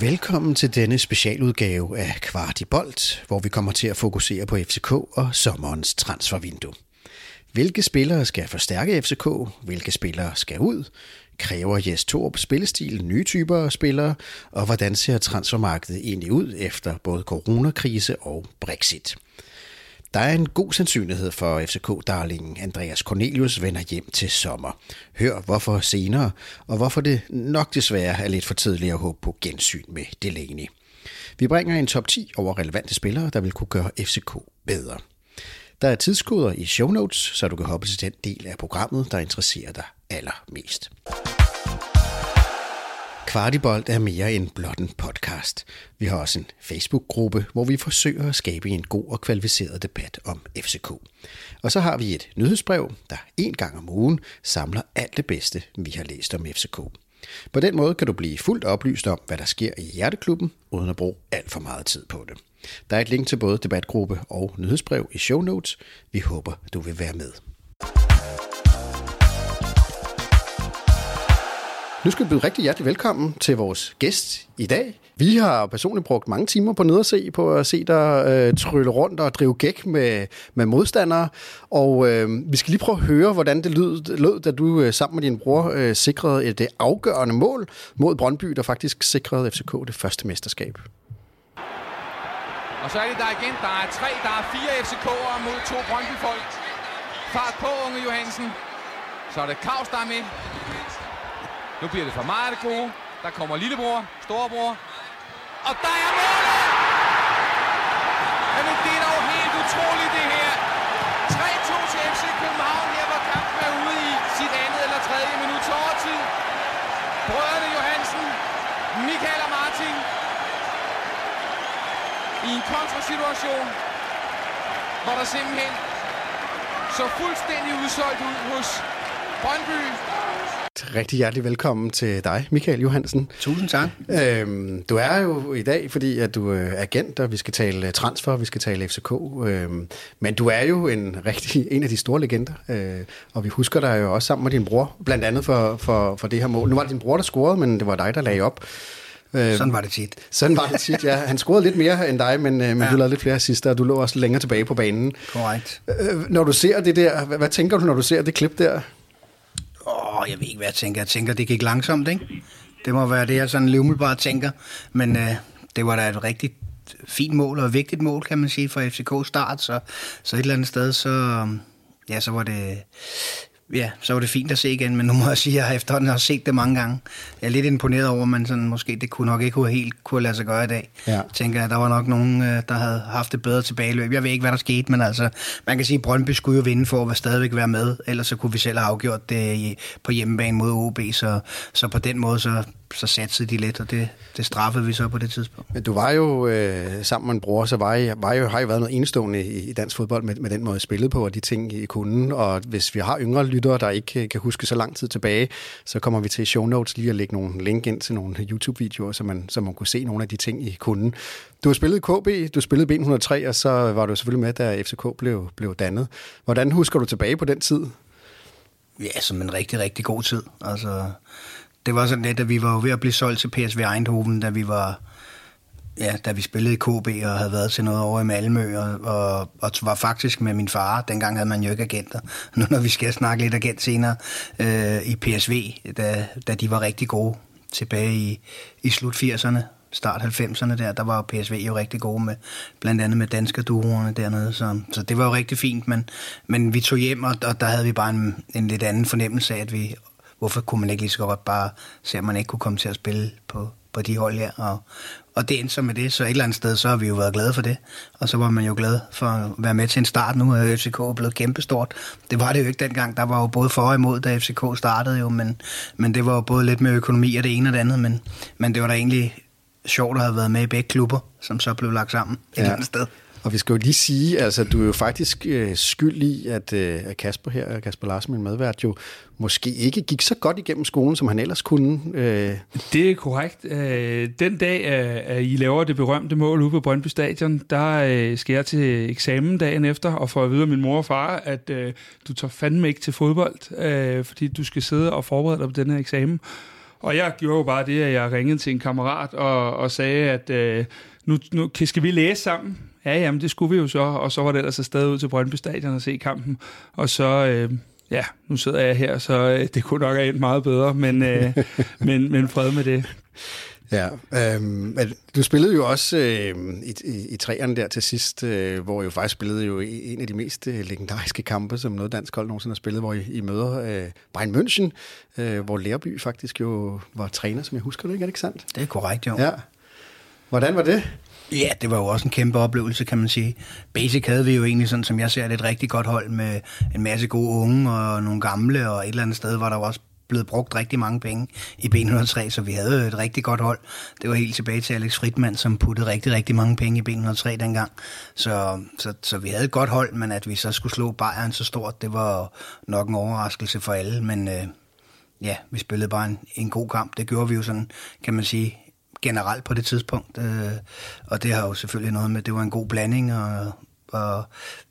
Velkommen til denne specialudgave af Kvart i Bold, hvor vi kommer til at fokusere på FCK og sommerens transfervindue. Hvilke spillere skal forstærke FCK? Hvilke spillere skal ud? Kræver Jes Torp spillestil nye typer af spillere? Og hvordan ser transfermarkedet egentlig ud efter både coronakrise og Brexit? Der er en god sandsynlighed for FCK-darlingen Andreas Cornelius vender hjem til sommer. Hør hvorfor senere, og hvorfor det nok desværre er lidt for tidligt at håbe på gensyn med Delaney. Vi bringer en top 10 over relevante spillere, der vil kunne gøre FCK bedre. Der er tidskoder i show notes, så du kan hoppe til den del af programmet, der interesserer dig allermest. Kvartibolt er mere end blot en podcast. Vi har også en Facebook-gruppe, hvor vi forsøger at skabe en god og kvalificeret debat om FCK. Og så har vi et nyhedsbrev, der en gang om ugen samler alt det bedste, vi har læst om FCK. På den måde kan du blive fuldt oplyst om, hvad der sker i Hjerteklubben, uden at bruge alt for meget tid på det. Der er et link til både debatgruppe og nyhedsbrev i show notes. Vi håber, du vil være med. Nu skal vi byde rigtig hjertelig velkommen til vores gæst i dag. Vi har personligt brugt mange timer på nede at se, på at se dig øh, trylle rundt og drive gæk med, med modstandere. Og øh, vi skal lige prøve at høre, hvordan det lød, lød da du øh, sammen med din bror øh, sikrede et det øh, afgørende mål mod Brøndby, der faktisk sikrede FCK det første mesterskab. Og så er det der igen. Der er tre, der er fire FCK'ere mod to Brøndby-folk. Fart på, unge Johansen. Så er det Kavs, der er med. Nu bliver det for meget det gode. Der kommer lillebror, storebror. Og der er målet! Jamen, det er dog helt utroligt, det her. 3-2 til FC København her, hvor kampen er ude i sit andet eller tredje minut til overtid. Brødrene Johansen, Michael og Martin. I en kontrasituation, hvor der simpelthen så fuldstændig udsolgt ud hos Brøndby. Rigtig hjertelig velkommen til dig, Michael Johansen. Tusind tak. Øhm, du er jo i dag, fordi at du er agent, og vi skal tale transfer, vi skal tale FCK. Øhm, men du er jo en rigtig en af de store legender, øh, og vi husker dig jo også sammen med din bror, blandt andet for, for, for det her mål. Nu var det din bror, der scorede, men det var dig, der lagde op. Øhm, sådan var det tit. Sådan var det tit, ja. Han scorede lidt mere end dig, men, øh, men ja. du lavede lidt flere sidste, og du lå også længere tilbage på banen. Korrekt. Øh, når du ser det der, hvad, hvad tænker du, når du ser det klip der? Åh, jeg ved ikke, hvad jeg tænker. Jeg tænker, det gik langsomt, ikke? Det må være det, jeg sådan livmiddelbart tænker. Men øh, det var da et rigtig fint mål og et vigtigt mål, kan man sige, for FCK start. Så, så et eller andet sted, så, øhm, ja, så var det ja, så var det fint at se igen, men nu må jeg sige, at jeg efterhånden har set det mange gange. Jeg er lidt imponeret over, men sådan, måske det kunne nok ikke kunne helt kunne lade sig gøre i dag. Ja. Jeg tænker, at der var nok nogen, øh, der havde haft det bedre tilbageløb. Jeg ved ikke, hvad der skete, men altså, man kan sige, at Brøndby skulle jo vinde for at stadigvæk være med, ellers så kunne vi selv have afgjort det på hjemmebane mod OB, så, så på den måde, så så satsede de lidt, og det, det straffede vi så på det tidspunkt. Men du var jo øh, sammen med en bror, så var I, var jo, har jo været noget enestående i, i dansk fodbold med, med den måde, I spillede på, og de ting, I kunne. Og hvis vi har yngre lyttere, der ikke øh, kan huske så lang tid tilbage, så kommer vi til show notes lige at lægge nogle link ind til nogle YouTube-videoer, så man, så man kunne se nogle af de ting, I kunden. Du har spillet KB, du spillede B103, og så var du selvfølgelig med, da FCK blev, blev dannet. Hvordan husker du tilbage på den tid? Ja, som en rigtig, rigtig god tid. Altså, det var sådan lidt, at vi var ved at blive solgt til PSV Eindhoven, da vi var ja, da vi spillede i KB og havde været til noget over i Malmø, og, og, og var faktisk med min far. Dengang havde man jo ikke agenter. Nu når vi skal snakke lidt agent senere øh, i PSV, da, da de var rigtig gode tilbage i, i slut 80'erne, start 90'erne der, der var PSV jo rigtig gode med, blandt andet med danske duerne dernede, så, så det var jo rigtig fint, men, men vi tog hjem, og, og der havde vi bare en, en lidt anden fornemmelse af, at vi hvorfor kunne man ikke lige så godt bare se, at man ikke kunne komme til at spille på, på de hold her. Og, og det endte så med det, så et eller andet sted, så har vi jo været glade for det. Og så var man jo glad for at være med til en start. Nu er FCK blevet kæmpestort. Det var det jo ikke dengang. Der var jo både for og imod, da FCK startede jo, men, men det var jo både lidt med økonomi og det ene og det andet. Men, men det var da egentlig sjovt at have været med i begge klubber, som så blev lagt sammen et ja. eller andet sted. Og vi skal jo lige sige, altså du er jo faktisk øh, skyld i, at, øh, Kasper her, Kasper Larsen, min medvært, jo måske ikke gik så godt igennem skolen, som han ellers kunne. Øh. Det er korrekt. Øh, den dag, øh, at I laver det berømte mål ude på Brøndby Stadion, der øh, skal jeg til eksamen dagen efter, og får at vide af min mor og far, at øh, du tager fandme ikke til fodbold, øh, fordi du skal sidde og forberede dig på den her eksamen. Og jeg gjorde jo bare det, at jeg ringede til en kammerat og, og sagde, at øh, nu, nu skal vi læse sammen. Ja, jamen det skulle vi jo så, og så var det ellers afsted ud til Brøndby Stadion og se kampen. Og så, øh, ja, nu sidder jeg her, så øh, det kunne nok have endt meget bedre, men, øh, men, men fred med det. Ja, øh, men du spillede jo også øh, i, i, i træerne der til sidst, øh, hvor jo faktisk spillede jo en af de mest øh, legendariske kampe, som noget dansk hold nogensinde har spillet, hvor I, I møder øh, Bayern München, øh, hvor Lærby faktisk jo var træner, som jeg husker det, ikke? Er det ikke sandt? Det er korrekt, jo. Ja. Hvordan var det? Ja, det var jo også en kæmpe oplevelse, kan man sige. Basic havde vi jo egentlig, sådan som jeg ser det, et rigtig godt hold med en masse gode unge og nogle gamle, og et eller andet sted var der også blevet brugt rigtig mange penge i B103, så vi havde et rigtig godt hold. Det var helt tilbage til Alex Fridman, som puttede rigtig, rigtig mange penge i B103 dengang. Så, så, så vi havde et godt hold, men at vi så skulle slå Bayern så stort, det var nok en overraskelse for alle, men øh, ja, vi spillede bare en, en god kamp. Det gjorde vi jo sådan, kan man sige, generelt på det tidspunkt. Øh, og det har jo selvfølgelig noget med, det var en god blanding, og, og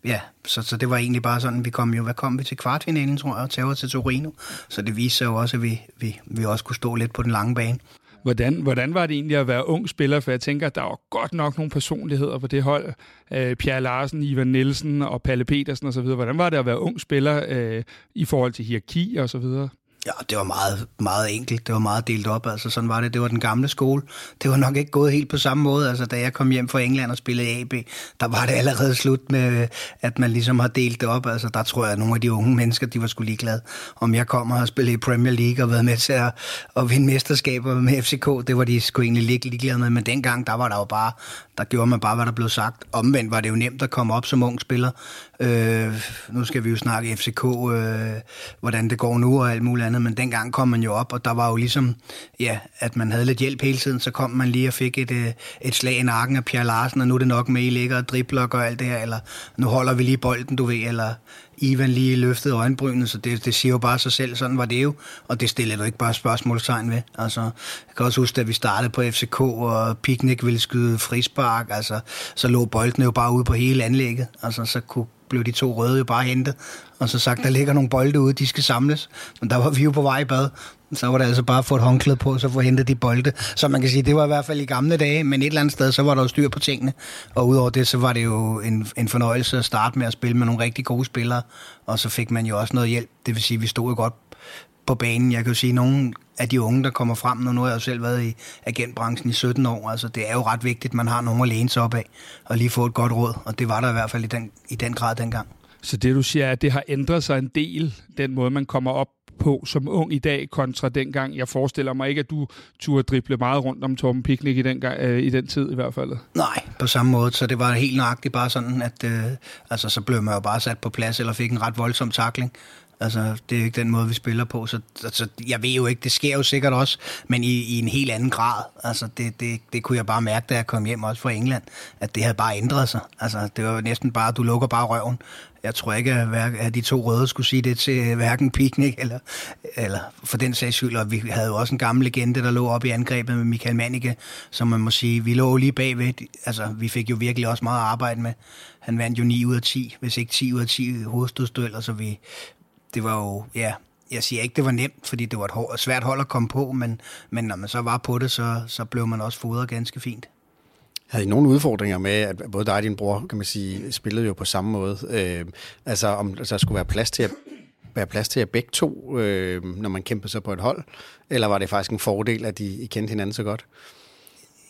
ja, så, så det var egentlig bare sådan, vi kom jo, hvad kom vi til kvartfinalen, tror jeg, og tager til Torino. Så det viste sig jo også, at vi, vi, vi også kunne stå lidt på den lange bane. Hvordan, hvordan var det egentlig at være ung spiller? For jeg tænker, at der var godt nok nogle personligheder på det hold. Øh, Pierre Larsen, Ivan Nielsen og Palle Petersen osv. Hvordan var det at være ung spiller øh, i forhold til hierarki og så videre? Ja, det var meget, meget enkelt. Det var meget delt op. Altså, sådan var det. Det var den gamle skole. Det var nok ikke gået helt på samme måde. Altså, da jeg kom hjem fra England og spillede AB, der var det allerede slut med, at man ligesom har delt det op. Altså, der tror jeg, at nogle af de unge mennesker, de var skulle ligeglade. Om jeg kommer og spillet i Premier League og været med til at, at vinde mesterskaber med FCK, det var de sgu egentlig lidt ligeglade med. Men dengang, der var der jo bare, der gjorde man bare, hvad der blev sagt. Omvendt var det jo nemt at komme op som ung spiller. Øh, nu skal vi jo snakke FCK, øh, hvordan det går nu og alt muligt andet, men dengang kom man jo op, og der var jo ligesom, ja, at man havde lidt hjælp hele tiden, så kom man lige og fik et, øh, et slag i nakken af Pierre Larsen, og nu er det nok med, I ligger og dribler og gør alt det her, eller nu holder vi lige bolden, du ved, eller Ivan lige løftede øjenbrynet, så det, det siger jo bare sig selv, sådan var det jo, og det stiller du ikke bare spørgsmålstegn ved. Altså, jeg kan også huske, at vi startede på FCK, og Picnic ville skyde frispark, altså, så lå boldene jo bare ude på hele anlægget, altså, så kunne blev de to røde jo bare hentet, og så sagt, der ligger nogle bolde ude, de skal samles. Men der var vi jo på vej i bad, så var det altså bare at få et håndklæde på, så få hentet de bolde. Så man kan sige, det var i hvert fald i gamle dage, men et eller andet sted, så var der jo styr på tingene. Og udover det, så var det jo en, en fornøjelse at starte med at spille med nogle rigtig gode spillere, og så fik man jo også noget hjælp. Det vil sige, vi stod jo godt på banen. Jeg kan jo sige, at nogle af de unge, der kommer frem, nu, nu har jeg jo selv været i agentbranchen i 17 år, altså det er jo ret vigtigt, at man har nogen at læne sig op af, og lige få et godt råd, og det var der i hvert fald i den, i den grad dengang. Så det du siger, at det har ændret sig en del, den måde man kommer op på som ung i dag, kontra dengang. Jeg forestiller mig ikke, at du turde drible meget rundt om Torben Picnic i den, gang, øh, i den tid i hvert fald. Nej, på samme måde. Så det var helt nøjagtigt bare sådan, at øh, altså, så blev man jo bare sat på plads, eller fik en ret voldsom takling. Altså, det er ikke den måde, vi spiller på. Så altså, jeg ved jo ikke, det sker jo sikkert også, men i, i en helt anden grad. Altså, det, det, det kunne jeg bare mærke, da jeg kom hjem også fra England, at det havde bare ændret sig. Altså, det var næsten bare, du lukker bare røven. Jeg tror ikke, at de to røde skulle sige det til øh, hverken Piknik eller, eller for den sags skyld. Og vi havde jo også en gammel legende, der lå op i angrebet med Michael Manike, som man må sige, vi lå lige bagved. Altså, vi fik jo virkelig også meget at arbejde med. Han vandt jo 9 ud af 10, hvis ikke 10 ud af 10 hovedstødstøller, så vi, det var jo, ja, jeg siger ikke, det var nemt, fordi det var et svært hold at komme på, men, men når man så var på det, så, så blev man også fodret ganske fint. Havde I nogle udfordringer med, at både dig og din bror, kan man sige, spillede jo på samme måde? Øh, altså, om der skulle være plads til at være plads til at begge to, øh, når man kæmpede så på et hold? Eller var det faktisk en fordel, at I, I kendte hinanden så godt?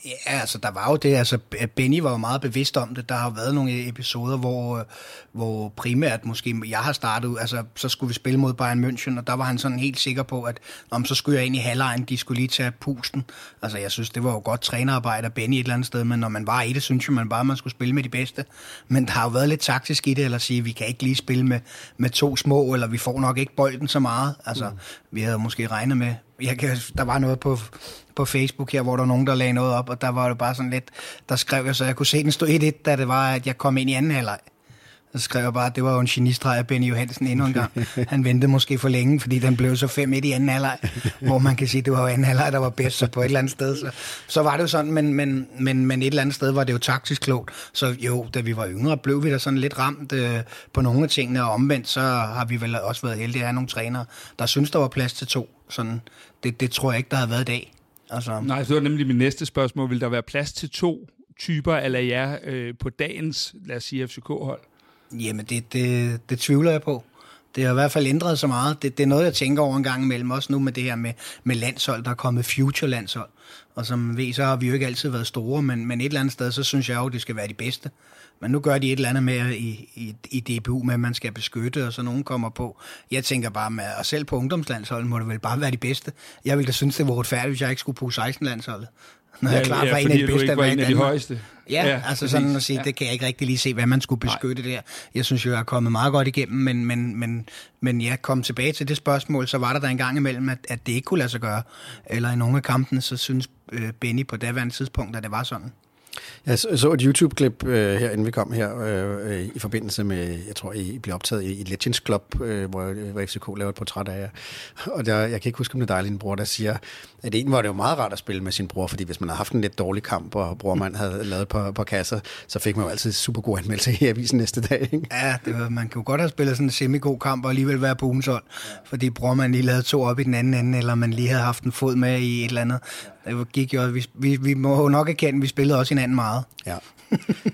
Ja, altså der var jo det, altså Benny var jo meget bevidst om det. Der har været nogle episoder, hvor, hvor primært måske jeg har startet, altså så skulle vi spille mod Bayern München, og der var han sådan helt sikker på, at om så skulle jeg ind i halvlejen, de skulle lige tage pusten. Altså jeg synes, det var jo godt trænerarbejde af Benny et eller andet sted, men når man var i det, synes jeg man bare, man skulle spille med de bedste. Men der har jo været lidt taktisk i det, eller sige, vi kan ikke lige spille med, med to små, eller vi får nok ikke bolden så meget. Altså mm. vi havde måske regnet med jeg kan, der var noget på, på Facebook her, hvor der var nogen, der lagde noget op, og der var det bare sådan lidt, der skrev jeg, så jeg kunne se den stå 1-1, da det var, at jeg kom ind i anden halvleg. Så skrev jeg bare, at det var jo en genistreg af Benny Johansen endnu en gang. Han ventede måske for længe, fordi den blev så 5-1 i anden halvleg, hvor man kan sige, at det var jo anden halvleg, der var bedst, så på et eller andet sted. Så, så var det jo sådan, men, men, men, men et eller andet sted var det jo taktisk klogt. Så jo, da vi var yngre, blev vi da sådan lidt ramt øh, på nogle af tingene, og omvendt, så har vi vel også været heldige at have nogle trænere, der synes, der var plads til to. Sådan, det, det tror jeg ikke, der har været i dag. Altså. Nej, det var nemlig mit næste spørgsmål. Vil der være plads til to typer af jer øh, på dagens, lad os sige, FCK-hold? Jamen, det, det, det tvivler jeg på. Det har i hvert fald ændret så meget. Det, det er noget, jeg tænker over en gang imellem, også nu med det her med, med landshold, der er kommet future-landshold. Og som ved, så har vi jo ikke altid været store, men, men et eller andet sted, så synes jeg jo, det skal være de bedste. Men nu gør de et eller andet med i, i, i DBU, med at man skal beskytte, og så nogen kommer på. Jeg tænker bare, med, og selv på ungdomslandsholdet må det vel bare være de bedste. Jeg ville da synes, det var retfærdigt, hvis jeg ikke skulle på 16-landsholdet når ja, jeg er klar for ja, en af de bedste at være en af de højeste. Ja, ja altså sådan at sige, ja. det kan jeg ikke rigtig lige se, hvad man skulle beskytte Nej. der. Jeg synes jo, jeg er kommet meget godt igennem, men, men, men, men jeg kom tilbage til det spørgsmål, så var der der en gang imellem, at, at det ikke kunne lade sig gøre. Eller i nogle af kampene, så synes øh, Benny på daværende tidspunkt, at det var sådan. Jeg så et YouTube-klip øh, her, inden vi kom her, øh, øh i forbindelse med, jeg tror, I blev optaget i, Legends Club, øh, hvor, øh, hvor FCK laver et portræt af jer. Og der, jeg kan ikke huske, om det er dig en bror, der siger, at en var det jo meget rart at spille med sin bror, fordi hvis man havde haft en lidt dårlig kamp, og brormand havde lavet på, på kasser, så fik man jo altid super god anmeldelse i avisen næste dag. Ikke? Ja, det var, man kan jo godt have spillet sådan en semi-god kamp, og alligevel være på ugens hold, fordi brormand lige lavede to op i den anden ende, eller man lige havde haft en fod med i et eller andet. Gik jo, vi, vi, vi må jo nok erkende, at vi spillede også hinanden meget. Ja.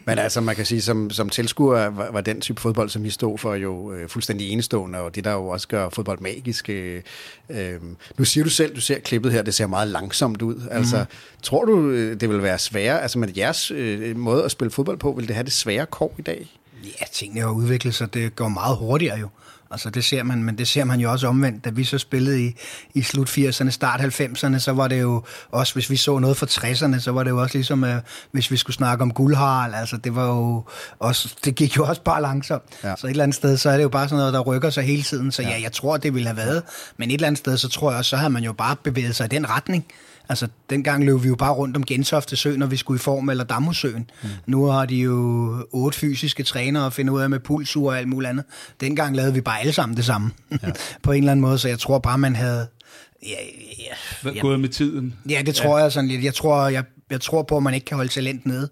Men altså, man kan sige, som, som tilskuer var, var den type fodbold, som vi stod for, jo øh, fuldstændig enestående, og det der jo også gør fodbold magisk. Øh, øh, nu siger du selv, du ser klippet her, det ser meget langsomt ud. Altså, mm. tror du, øh, det vil være sværere, altså med jeres øh, måde at spille fodbold på, vil det have det svære kår i dag? Ja, tingene har udviklet sig, det går meget hurtigere jo. Altså det ser man, men det ser man jo også omvendt. Da vi så spillede i, i slut 80'erne, start 90'erne, så var det jo også, hvis vi så noget fra 60'erne, så var det jo også ligesom, uh, hvis vi skulle snakke om guldharl, altså det var jo også, det gik jo også bare langsomt. Ja. Så et eller andet sted, så er det jo bare sådan noget, der rykker sig hele tiden. Så ja, ja jeg tror, det ville have været. Men et eller andet sted, så tror jeg også, så har man jo bare bevæget sig i den retning. Altså, dengang løb vi jo bare rundt om Gentofte Sø, når vi skulle i form, eller Damhusøen. Mm. Nu har de jo otte fysiske trænere at finde ud af med pulsur og alt muligt andet. Dengang lavede vi bare alle sammen det samme, ja. på en eller anden måde, så jeg tror bare, man havde... Ja, ja, ja, Gået med tiden. Ja, det tror ja. jeg sådan lidt. Jeg tror, jeg, jeg tror på, at man ikke kan holde talent nede.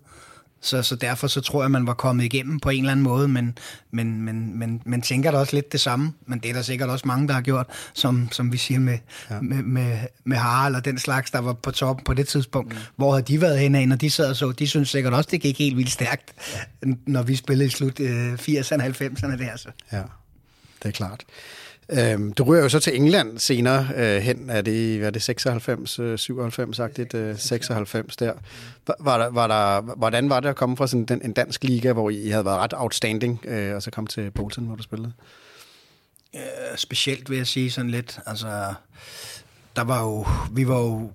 Så, så derfor så tror jeg, man var kommet igennem på en eller anden måde, men, men, men, men, men tænker da også lidt det samme. Men det er der sikkert også mange, der har gjort, som, som vi siger med, ja. med, med, med Harald og den slags, der var på toppen på det tidspunkt. Mm. Hvor havde de været henne, når de sad og så? De synes sikkert også, det gik helt vildt stærkt, ja. når vi spillede i slut øh, 80'erne og 90'erne der. Så. Ja, det er klart. Øhm, du ryger jo så til England senere øh, hen. Er det, hvad er det 96, øh, 97 sagt øh, 96 der. Var der, var der. Hvordan var det at komme fra sådan den, en dansk liga, hvor I havde været ret outstanding, øh, og så komme til Bolton, hvor du spillede? Øh, specielt vil jeg sige sådan lidt. Altså, der var jo, vi var jo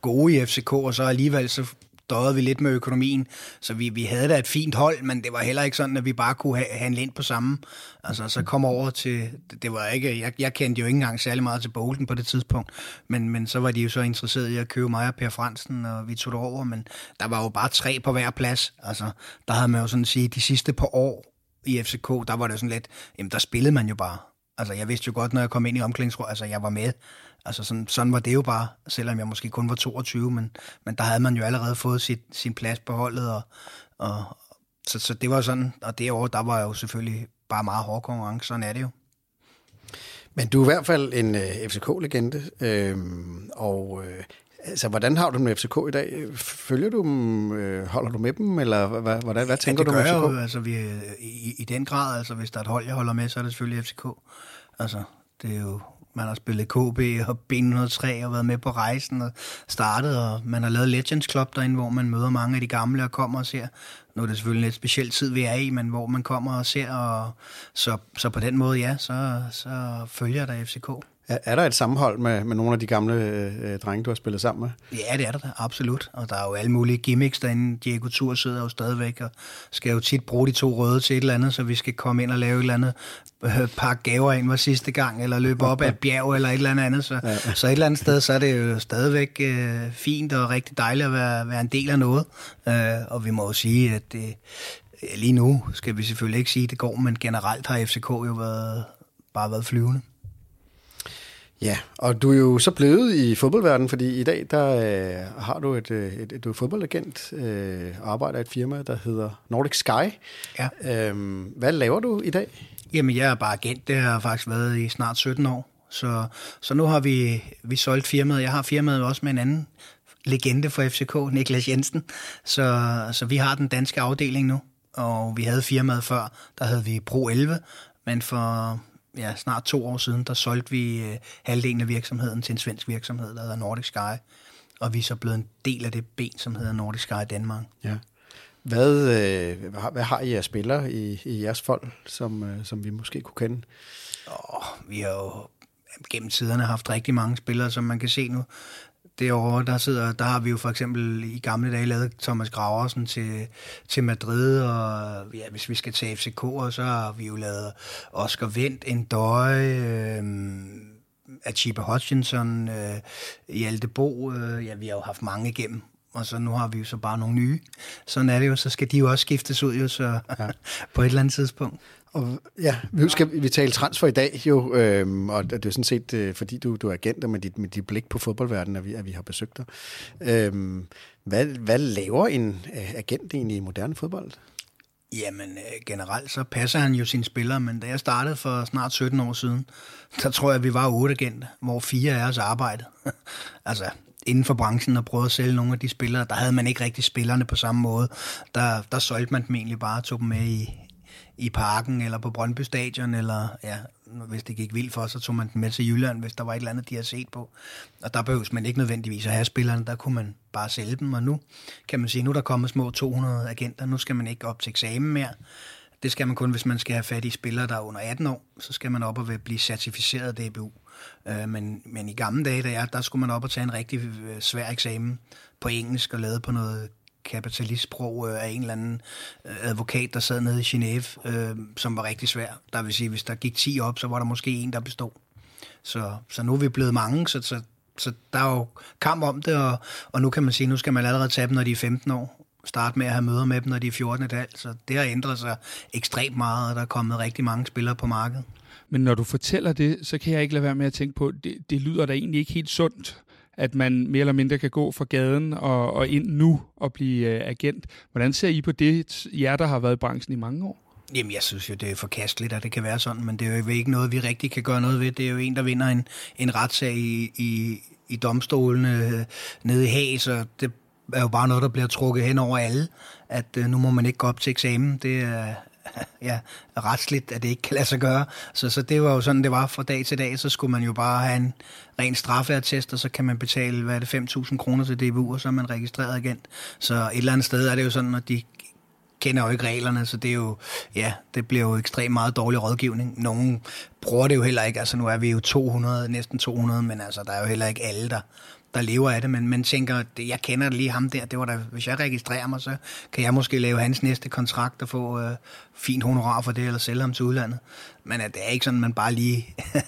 gode i FCK, og så alligevel så døjede vi lidt med økonomien, så vi, vi havde da et fint hold, men det var heller ikke sådan, at vi bare kunne ha- handle ind på samme. Altså, så kom over til, det var ikke, jeg, jeg kendte jo ikke engang særlig meget til Bolden på det tidspunkt, men, men så var de jo så interesserede i at købe mig og Per Fransen, og vi tog det over, men der var jo bare tre på hver plads. Altså, der havde man jo sådan at sige, de sidste par år i FCK, der var det sådan lidt, jamen der spillede man jo bare. Altså, jeg vidste jo godt, når jeg kom ind i omklædningsrummet, altså jeg var med. Altså sådan, sådan var det jo bare, selvom jeg måske kun var 22, men, men der havde man jo allerede fået sit, sin plads på holdet, og, og så, så det var sådan, og det år, der var jo selvfølgelig bare meget hård konkurrence, sådan er det jo. Men du er i hvert fald en øh, FCK-legende, øhm, og øh, altså, hvordan har du med FCK i dag? Følger du dem, øh, holder du med dem, eller hvad, hvordan, hvad tænker ja, du med FCK? Jo, altså, vi, i, i den grad, altså hvis der er et hold, jeg holder med, så er det selvfølgelig FCK. Altså, det er jo man har spillet KB og B103 og været med på rejsen og startet, og man har lavet Legends Club derinde, hvor man møder mange af de gamle og kommer og ser. Nu er det selvfølgelig en lidt speciel tid, vi er i, men hvor man kommer og ser, og så, så på den måde, ja, så, så følger der FCK. Er, er der et sammenhold med, med nogle af de gamle øh, drenge, du har spillet sammen med? Ja, det er der da, absolut. Og der er jo alle mulige gimmicks derinde. Diego Tur sidder jo stadigvæk og skal jo tit bruge de to røde til et eller andet, så vi skal komme ind og lave et eller andet øh, pakke gaver ind var sidste gang, eller løbe op ad et bjerg eller et eller andet andet. Så, ja. så et eller andet sted, så er det jo stadigvæk øh, fint og rigtig dejligt at være, være en del af noget. Øh, og vi må jo sige, at det, lige nu skal vi selvfølgelig ikke sige, at det går, men generelt har FCK jo været, bare været flyvende. Ja, og du er jo så blevet i fodboldverdenen, fordi i dag der øh, har du et, øh, et, et, du er fodboldagent øh, og arbejder i et firma, der hedder Nordic Sky. Ja. Øhm, hvad laver du i dag? Jamen, jeg er bare agent. Det har jeg faktisk været i snart 17 år. Så, så nu har vi, vi solgt firmaet. Jeg har firmaet også med en anden legende for FCK, Niklas Jensen. Så, så vi har den danske afdeling nu. Og vi havde firmaet før, der havde vi Pro 11. Men for ja, snart to år siden, der solgte vi øh, halvdelen af virksomheden til en svensk virksomhed, der hedder Nordic Sky. Og vi er så blevet en del af det ben, som hedder Nordic Sky Danmark. Ja. Hvad, øh, hvad har I af spillere i, i jeres folk, som, øh, som vi måske kunne kende? Oh, vi har jo gennem tiderne haft rigtig mange spillere, som man kan se nu derovre, der, sidder, der har vi jo for eksempel i gamle dage lavet Thomas Graversen til, til Madrid, og ja, hvis vi skal tage FCK, så har vi jo lavet Oscar Vendt, en døje, øh, Achiba Hutchinson, øh, Hjalte Bo, øh, ja, vi har jo haft mange igennem, og så nu har vi jo så bare nogle nye. Sådan er det jo, så skal de jo også skiftes ud jo, så ja. på et eller andet tidspunkt. Og ja, vi skal vi tale transfer i dag jo, øhm, og det er sådan set, øh, fordi du, du er agent, med dit, med dit blik på fodboldverdenen, at vi, at vi har besøgt dig. Øhm, hvad, hvad laver en øh, agent egentlig i moderne fodbold? Jamen, øh, generelt så passer han jo sine spillere, men da jeg startede for snart 17 år siden, der tror jeg, at vi var otte agenter, hvor fire af os arbejdede. altså, inden for branchen og prøvede at sælge nogle af de spillere. Der havde man ikke rigtig spillerne på samme måde. Der, der solgte man dem egentlig bare og tog dem med i, i parken eller på Brøndby Stadion, eller ja, hvis det gik vildt for, så tog man den med til Jylland, hvis der var et eller andet, de havde set på. Og der behøves man ikke nødvendigvis at have spillerne, der kunne man bare sælge dem, og nu kan man sige, nu er der kommet små 200 agenter, nu skal man ikke op til eksamen mere. Det skal man kun, hvis man skal have fat i spillere, der er under 18 år, så skal man op og blive certificeret af DBU. Øh, men, men i gamle dage, der, der skulle man op og tage en rigtig øh, svær eksamen på engelsk og lave på noget kapitalistsprog øh, af en eller anden øh, advokat, der sad nede i Genève, øh, som var rigtig svær. Der vil sige, hvis der gik 10 op, så var der måske en, der bestod. Så, så nu er vi blevet mange, så, så, så der er jo kamp om det, og, og nu kan man sige, nu skal man allerede tage dem, når de er 15 år. Starte med at have møder med dem, når de er 14 et halvt. Så det har ændret sig ekstremt meget, og der er kommet rigtig mange spillere på markedet. Men når du fortæller det, så kan jeg ikke lade være med at tænke på, det, det lyder da egentlig ikke helt sundt at man mere eller mindre kan gå fra gaden og, og ind nu og blive øh, agent. Hvordan ser I på det, jer der har været i branchen i mange år? Jamen, jeg synes jo, det er forkasteligt, at det kan være sådan, men det er jo ikke noget, vi rigtig kan gøre noget ved. Det er jo en, der vinder en, en retssag i, i, i domstolene øh, nede i Haag, så det er jo bare noget, der bliver trukket hen over alle, at øh, nu må man ikke gå op til eksamen. Det er, ja, retsligt, at det ikke kan lade sig gøre. Så, så det var jo sådan, det var fra dag til dag. Så skulle man jo bare have en ren straffeattest, og så kan man betale, hvad er det, 5.000 kroner til DBU, og så er man registreret igen. Så et eller andet sted er det jo sådan, at de kender jo ikke reglerne, så det er jo, ja, det bliver jo ekstremt meget dårlig rådgivning. Nogen bruger det jo heller ikke, altså nu er vi jo 200, næsten 200, men altså der er jo heller ikke alle, der, der lever af det, men man tænker, at jeg kender lige ham der, det var da, hvis jeg registrerer mig, så kan jeg måske lave hans næste kontrakt og få øh, fint honorar for det, eller sælge ham til udlandet. Men at det er ikke sådan, man bare lige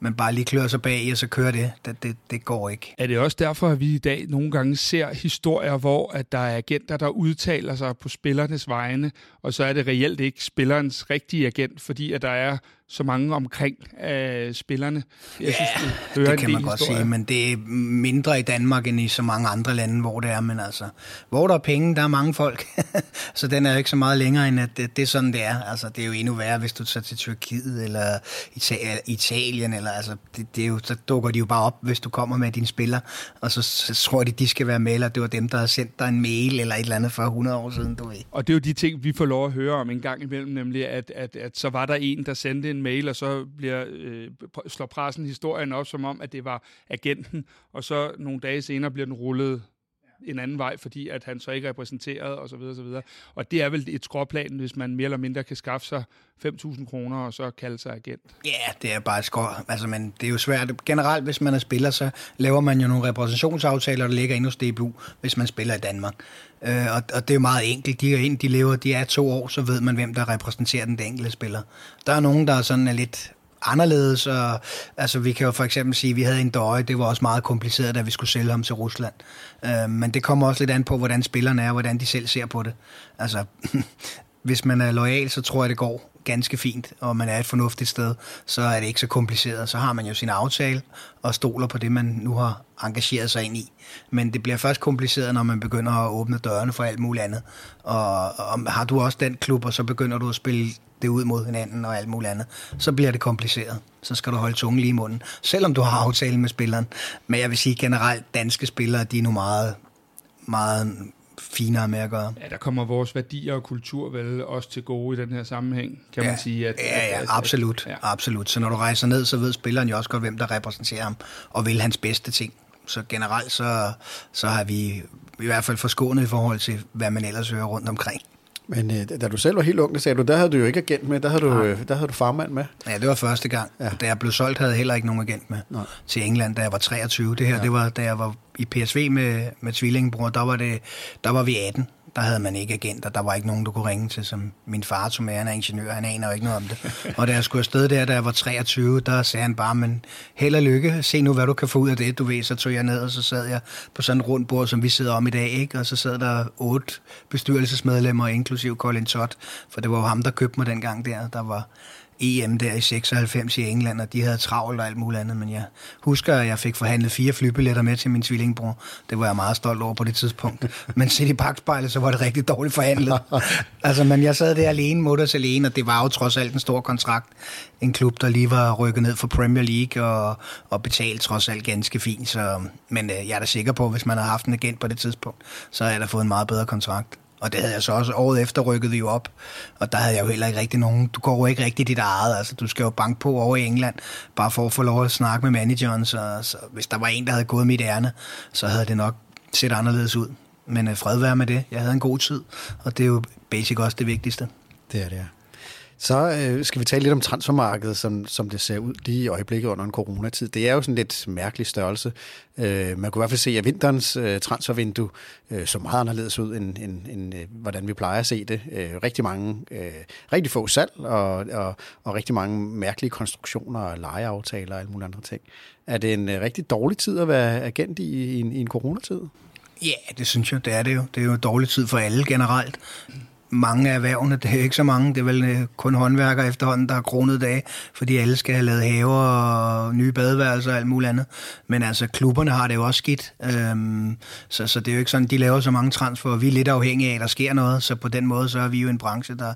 man bare lige klør sig bag, og så kører det. Det, det. det går ikke. Er det også derfor, at vi i dag nogle gange ser historier, hvor at der er agenter, der udtaler sig på spillernes vegne, og så er det reelt ikke spillerens rigtige agent, fordi at der er så mange omkring øh, spillerne. Jeg ja, synes, det, det kan man godt sige, men det er mindre i Danmark end i så mange andre lande, hvor det er. Men altså, hvor der er penge, der er mange folk. så den er jo ikke så meget længere, end at det, det er sådan, det er. Altså, det er jo endnu værre, hvis du tager til Tyrkiet eller Italien. Eller, altså, det, det er jo, så dukker de jo bare op, hvis du kommer med dine spillere, og så, så tror de, de skal være med, eller det var dem, der har sendt dig en mail eller et eller andet for 100 år siden, du ved. Og det er jo de ting, vi får lov at høre om en gang imellem, nemlig at, at, at så var der en, der sendte en en mail, og så bliver, øh, slår pressen historien op som om, at det var agenten, og så nogle dage senere bliver den rullet en anden vej, fordi at han så ikke er repræsenteret og så videre, og så videre. Og det er vel et skråplan, hvis man mere eller mindre kan skaffe sig 5.000 kroner og så kalde sig agent. Ja, det er bare et skår. Altså, men det er jo svært. Generelt, hvis man er spiller, så laver man jo nogle repræsentationsaftaler, der ligger inde hos DBU, hvis man spiller i Danmark. Øh, og, og det er jo meget enkelt. De er ind, de lever, de er to år, så ved man, hvem der repræsenterer den enkelte spiller. Der er nogen, der sådan er lidt anderledes. Og, altså, vi kan jo for eksempel sige, at vi havde en døje, det var også meget kompliceret, da vi skulle sælge ham til Rusland. Øh, men det kommer også lidt an på, hvordan spillerne er, og hvordan de selv ser på det. Altså, hvis man er lojal, så tror jeg, det går ganske fint, og man er et fornuftigt sted, så er det ikke så kompliceret. Så har man jo sin aftale og stoler på det, man nu har engageret sig ind i. Men det bliver først kompliceret, når man begynder at åbne dørene for alt muligt andet. Og, og har du også den klub, og så begynder du at spille det ud mod hinanden og alt muligt andet, så bliver det kompliceret. Så skal du holde tungen lige i munden, selvom du har aftale med spilleren. Men jeg vil sige generelt, danske spillere, de er nu meget, meget finere med at gøre. Ja, der kommer vores værdier og kultur vel også til gode i den her sammenhæng, kan ja, man sige. At, ja, ja, at, absolut, ja. absolut. Så når du rejser ned, så ved spilleren jo også godt, hvem der repræsenterer ham, og vil hans bedste ting. Så generelt, så, så har vi i hvert fald forskånet i forhold til, hvad man ellers hører rundt omkring. Men øh, da du selv var helt ung, sagde du, der havde du jo ikke agent med, der havde du, øh, der havde du farmand med. Ja, det var første gang. Ja. Da jeg blev solgt, havde jeg heller ikke nogen agent med Nej. til England, da jeg var 23. Det her, ja. det var, da jeg var i PSV med, med tvillingebror, der var, det, der var vi 18 der havde man ikke agenter. Der var ikke nogen, du kunne ringe til, som min far som er, Han er ingeniør, han aner jo ikke noget om det. Og da jeg skulle afsted der, da jeg var 23, der sagde han bare, men held og lykke, se nu, hvad du kan få ud af det. Du ved, så tog jeg ned, og så sad jeg på sådan et rundt bord, som vi sidder om i dag, ikke? og så sad der otte bestyrelsesmedlemmer, inklusiv Colin Todd, for det var jo ham, der købte mig dengang der. Der var EM der i 96 i England, og de havde travlt og alt muligt andet, men jeg husker, at jeg fik forhandlet fire flybilletter med til min tvillingbror. Det var jeg meget stolt over på det tidspunkt. Men set i bagspejlet, så var det rigtig dårligt forhandlet. altså, men jeg sad der alene, mutters alene, og det var jo trods alt en stor kontrakt. En klub, der lige var rykket ned for Premier League og, og betalt trods alt ganske fint. Så, men øh, jeg er da sikker på, at hvis man havde haft en agent på det tidspunkt, så havde jeg da fået en meget bedre kontrakt. Og det havde jeg så også året efter rykket vi jo op. Og der havde jeg jo heller ikke rigtig nogen. Du går jo ikke rigtig dit eget. Altså, du skal jo banke på over i England, bare for at få lov at snakke med manageren. Så, så hvis der var en, der havde gået mit ærne, så havde det nok set anderledes ud. Men øh, fred være med det. Jeg havde en god tid, og det er jo basic også det vigtigste. Det er det, ja. Så øh, skal vi tale lidt om transfermarkedet, som, som det ser ud lige i øjeblikket under en coronatid. Det er jo sådan lidt mærkelig størrelse. Øh, man kunne i hvert fald se, at vinterens øh, transfervindue øh, så meget anderledes ud, end, end, end øh, hvordan vi plejer at se det. Øh, rigtig mange, øh, rigtig få salg, og, og, og rigtig mange mærkelige konstruktioner og lejeaftaler og alle mulige andre ting. Er det en øh, rigtig dårlig tid at være agent i, i, en, i en coronatid? Ja, det synes jeg, det er det jo. Det er jo en dårlig tid for alle generelt mange af erhvervene, det er ikke så mange, det er vel øh, kun håndværkere efterhånden, der har kronet dage, fordi alle skal have lavet haver og nye badeværelser og alt muligt andet. Men altså, klubberne har det jo også skidt, øhm, så, så det er jo ikke sådan, de laver så mange transfer, vi er lidt afhængige af, at der sker noget, så på den måde, så er vi jo en branche, der,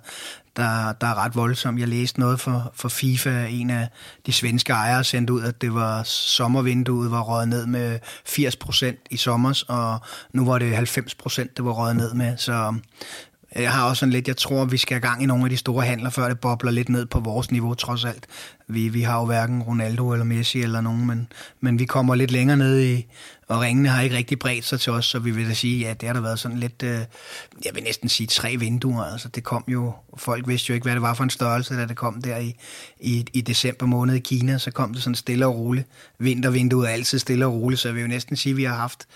der, der er ret voldsom. Jeg læste noget for, for FIFA, en af de svenske ejere sendte ud, at det var sommervinduet var røget ned med 80 procent i sommer, og nu var det 90 procent, det var røget ned med, så jeg har også sådan lidt, jeg tror, vi skal have gang i nogle af de store handler, før det bobler lidt ned på vores niveau, trods alt. Vi, vi har jo hverken Ronaldo eller Messi eller nogen, men, men vi kommer lidt længere ned i, og ringene har ikke rigtig bredt sig til os, så vi vil da sige, ja, det har der været sådan lidt, øh, jeg vil næsten sige tre vinduer. Altså det kom jo, folk vidste jo ikke, hvad det var for en størrelse, da det kom der i, i, i december måned i Kina, så kom det sådan stille og roligt. Vintervinduet er altid stille og roligt, så jeg vil jo næsten sige, at vi har haft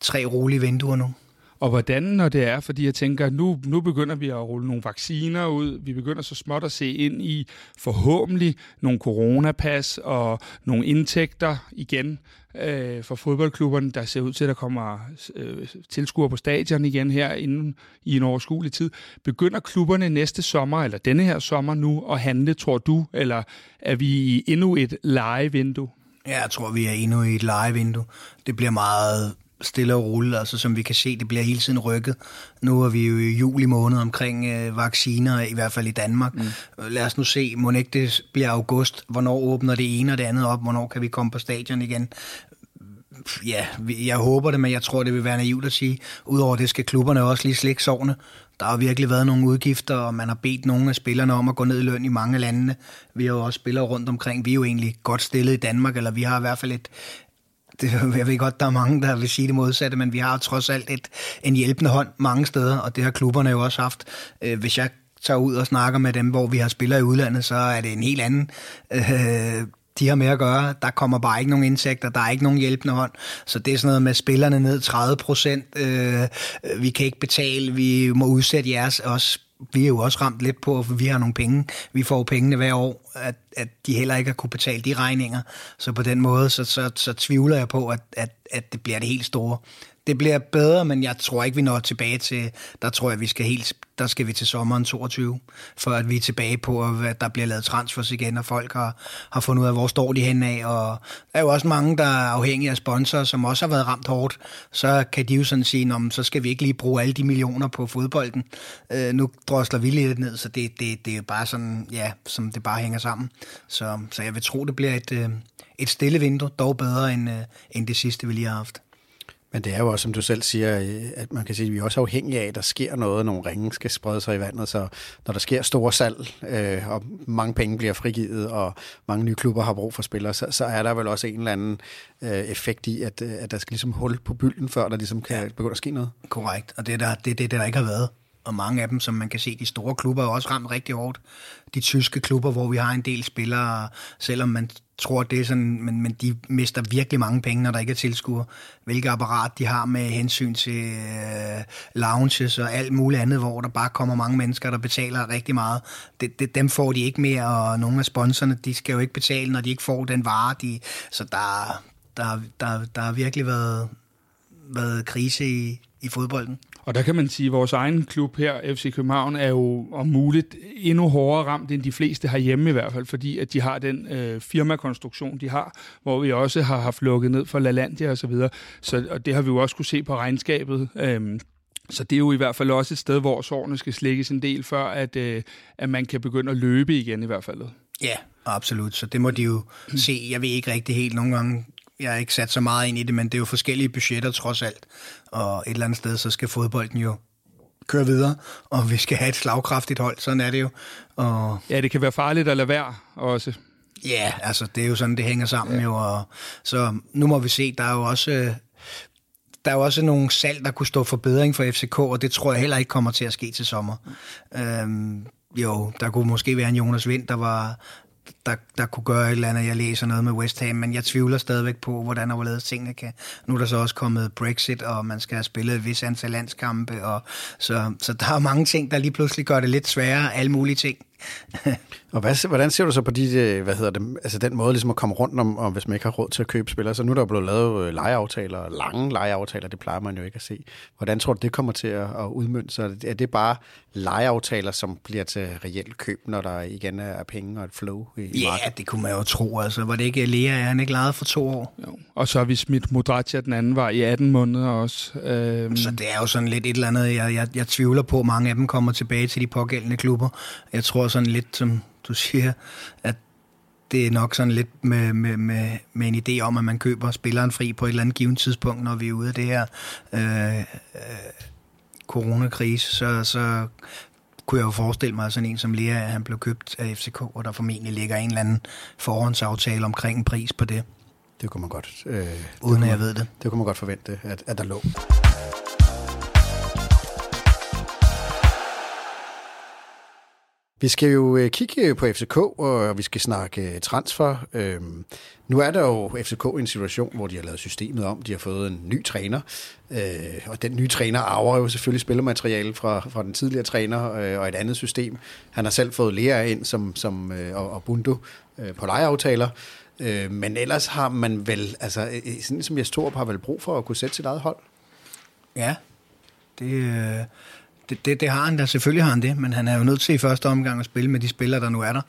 tre rolige vinduer nu. Og hvordan, når det er, fordi jeg tænker, nu, nu begynder vi at rulle nogle vacciner ud, vi begynder så småt at se ind i forhåbentlig nogle coronapas og nogle indtægter igen øh, for fodboldklubberne, der ser ud til, at der kommer øh, tilskuere på stadion igen her inden i en overskuelig tid. Begynder klubberne næste sommer, eller denne her sommer nu, at handle, tror du, eller er vi i endnu et live-vindue? Ja, jeg tror, vi er endnu i et live-vindue. Det bliver meget stille og roligt, altså som vi kan se, det bliver hele tiden rykket. Nu er vi jo i juli måned omkring øh, vacciner, i hvert fald i Danmark. Mm. Lad os nu se, må ikke det bliver august, hvornår åbner det ene og det andet op, hvornår kan vi komme på stadion igen. Ja, jeg håber det, men jeg tror, det vil være naivt at sige. Udover det skal klubberne også lige slikke sovne. Der har virkelig været nogle udgifter, og man har bedt nogle af spillerne om at gå ned i løn i mange lande. Vi har jo også spillere rundt omkring. Vi er jo egentlig godt stillet i Danmark, eller vi har i hvert fald et, jeg ved godt, der er mange, der vil sige det modsatte, men vi har trods alt et, en hjælpende hånd mange steder, og det har klubberne jo også haft. Øh, hvis jeg tager ud og snakker med dem, hvor vi har spillere i udlandet, så er det en helt anden øh, de har med at gøre. Der kommer bare ikke nogen indsigter, der er ikke nogen hjælpende hånd. Så det er sådan noget med spillerne ned 30 procent. Øh, vi kan ikke betale, vi må udsætte jeres også vi er jo også ramt lidt på, for vi har nogle penge. Vi får pengene hver år, at, at de heller ikke har kunne betale de regninger. Så på den måde, så, så, så tvivler jeg på, at, at, at det bliver det helt store det bliver bedre, men jeg tror ikke, vi når tilbage til, der tror jeg, vi skal helt, der skal vi til sommeren 22, for at vi er tilbage på, at der bliver lavet transfers igen, og folk har, har fundet ud af, hvor står de hen af, og der er jo også mange, der er afhængige af sponsorer, som også har været ramt hårdt, så kan de jo sådan sige, om så skal vi ikke lige bruge alle de millioner på fodbolden. Øh, nu drosler vi lidt ned, så det, det, det er bare sådan, ja, som det bare hænger sammen. Så, så jeg vil tro, det bliver et, øh, et stille vindue, dog bedre end, øh, end det sidste, vi lige har haft. Men det er jo også, som du selv siger, øh, at man kan sige, at vi er også afhængige af, at der sker noget, nogle ringe skal sprede sig i vandet. Så når der sker store salg, øh, og mange penge bliver frigivet, og mange nye klubber har brug for spillere, så, så er der vel også en eller anden øh, effekt i, at, øh, at der skal ligesom hul på bylden, før der ligesom kan begynde at ske noget. Korrekt, og det er der, det, det, der ikke har været. Og mange af dem, som man kan se, de store klubber er også ramt rigtig hårdt. De tyske klubber, hvor vi har en del spillere, selvom man tror, det er sådan, men, men de mister virkelig mange penge, når der ikke er tilskuer. Hvilket apparat de har med hensyn til øh, lounges og alt muligt andet, hvor der bare kommer mange mennesker, der betaler rigtig meget. Det, det, dem får de ikke mere, og nogle af sponsorerne, de skal jo ikke betale, når de ikke får den vare. De, så der, der, der, der har virkelig været, været krise i, i fodbolden. Og der kan man sige, at vores egen klub her, FC København, er jo om muligt endnu hårdere ramt end de fleste herhjemme i hvert fald, fordi at de har den øh, firmakonstruktion, de har, hvor vi også har haft lukket ned for LaLandia og så videre. Så, og det har vi jo også kunne se på regnskabet. Øhm, så det er jo i hvert fald også et sted, hvor sårene skal slækkes en del, før at, øh, at man kan begynde at løbe igen i hvert fald. Ja, absolut. Så det må de jo se. Jeg ved ikke rigtig helt nogle gange, jeg har ikke sat så meget ind i det, men det er jo forskellige budgetter trods alt. Og et eller andet sted, så skal fodbolden jo køre videre, og vi skal have et slagkraftigt hold, sådan er det jo. Og ja, det kan være farligt at lade være også. Ja, altså det er jo sådan, det hænger sammen ja. jo. Og, så nu må vi se, der er jo også... Der er jo også nogle salg, der kunne stå for bedring for FCK, og det tror jeg heller ikke kommer til at ske til sommer. Øhm, jo, der kunne måske være en Jonas Vind, der var, der, der kunne gøre et eller andet. Jeg læser noget med West Ham, men jeg tvivler stadigvæk på, hvordan og hvorledes tingene kan. Nu er der så også kommet Brexit, og man skal have spillet et vis antal landskampe, og så, så der er mange ting, der lige pludselig gør det lidt sværere, alle mulige ting og hvad, hvordan ser du så på de, øh, hvad hedder det, altså den måde ligesom at komme rundt om, om, hvis man ikke har råd til at købe spillere? Så nu er der blevet lavet øh, lejeaftaler, lange lejeaftaler, det plejer man jo ikke at se. Hvordan tror du, det kommer til at, at udmønte sig? Er det bare lejeaftaler, som bliver til reelt køb, når der igen er penge og et flow i Ja, markedet? det kunne man jo tro. Altså, var det ikke Lea, er han ikke lejet for to år? Jo. Og så har vi smidt Modratia, den anden var i 18 måneder også. Øhm. Så det er jo sådan lidt et eller andet, jeg, jeg, jeg tvivler på, at mange af dem kommer tilbage til de pågældende klubber. Jeg tror sådan lidt, som du siger, at det er nok sådan lidt med, med, med, med en idé om, at man køber spilleren fri på et eller andet givet tidspunkt, når vi er ude af det her øh, øh, coronakrise, så, så kunne jeg jo forestille mig, at sådan en som Lea, han blev købt af FCK, og der formentlig ligger en eller anden forhåndsaftale omkring en pris på det. Det kunne man godt. Øh, Uden at jeg ved det. Det kunne man godt forvente, at, at der lå. Vi skal jo øh, kigge på FCK, og vi skal snakke øh, transfer. Øhm, nu er der jo FCK i en situation, hvor de har lavet systemet om. De har fået en ny træner, øh, og den nye træner arver jo selvfølgelig spillermateriale fra, fra den tidligere træner øh, og et andet system. Han har selv fået Lea ind som, som, og, og Bundu på lejeaftaler. Men ellers har man vel, altså sådan som Jes Torup har vel brug for at kunne sætte sit eget hold? Ja, det det, det, det har han da, selvfølgelig har han det, men han er jo nødt til i første omgang at spille med de spillere, der nu er der.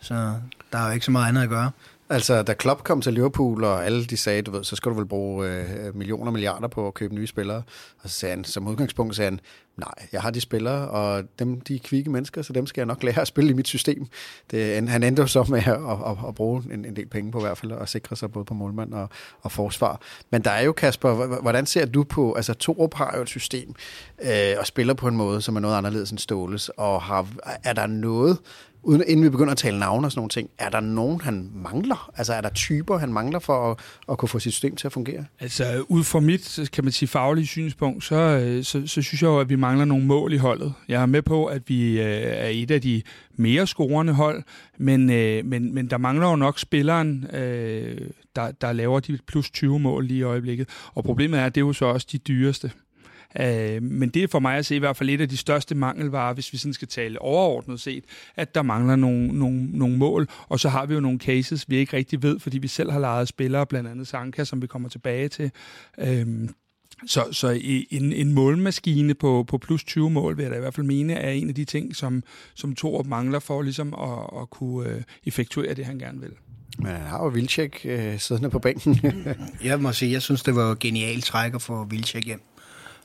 Så der er jo ikke så meget andet at gøre. Altså, da Klopp kom til Liverpool, og alle de sagde, du ved, så skal du vel bruge øh, millioner og milliarder på at købe nye spillere. Og så sagde han, som udgangspunkt sagde han, Nej, jeg har de spillere, og dem, de er kvikke mennesker, så dem skal jeg nok lære at spille i mit system. Det, han endte så med at, at, at bruge en, en del penge på i hvert fald, og sikre sig både på målmand og, og forsvar. Men der er jo, Kasper, hvordan ser du på, altså Torup har jo et system, øh, og spiller på en måde, som er noget anderledes end Ståles, og har, er der noget, uden, inden vi begynder at tale navne og sådan nogle ting, er der nogen, han mangler? Altså er der typer, han mangler for at, at kunne få sit system til at fungere? Altså ud fra mit, kan man sige, faglige synspunkt, så, øh, så, så synes jeg jo, at vi mangler nogle mål i holdet. Jeg er med på, at vi øh, er et af de mere scorende hold, men, øh, men, men der mangler jo nok spilleren, øh, der, der laver de plus 20 mål lige i øjeblikket. Og problemet er, at det er jo så også de dyreste. Øh, men det er for mig at se i hvert fald et af de største mangelvarer, hvis vi sådan skal tale overordnet set, at der mangler nogle, nogle, nogle mål. Og så har vi jo nogle cases, vi ikke rigtig ved, fordi vi selv har lejet spillere, blandt andet Sanka, som vi kommer tilbage til. Øh, så, så en, en målmaskine på, på plus 20 mål, vil jeg da i hvert fald mene, er en af de ting, som, som Torup mangler for ligesom at, at kunne øh, effektuere det, han gerne vil. Men han har jo Vilcek øh, siddende på bænken. jeg må sige, jeg synes, det var genialt træk at få Vilcek hjem.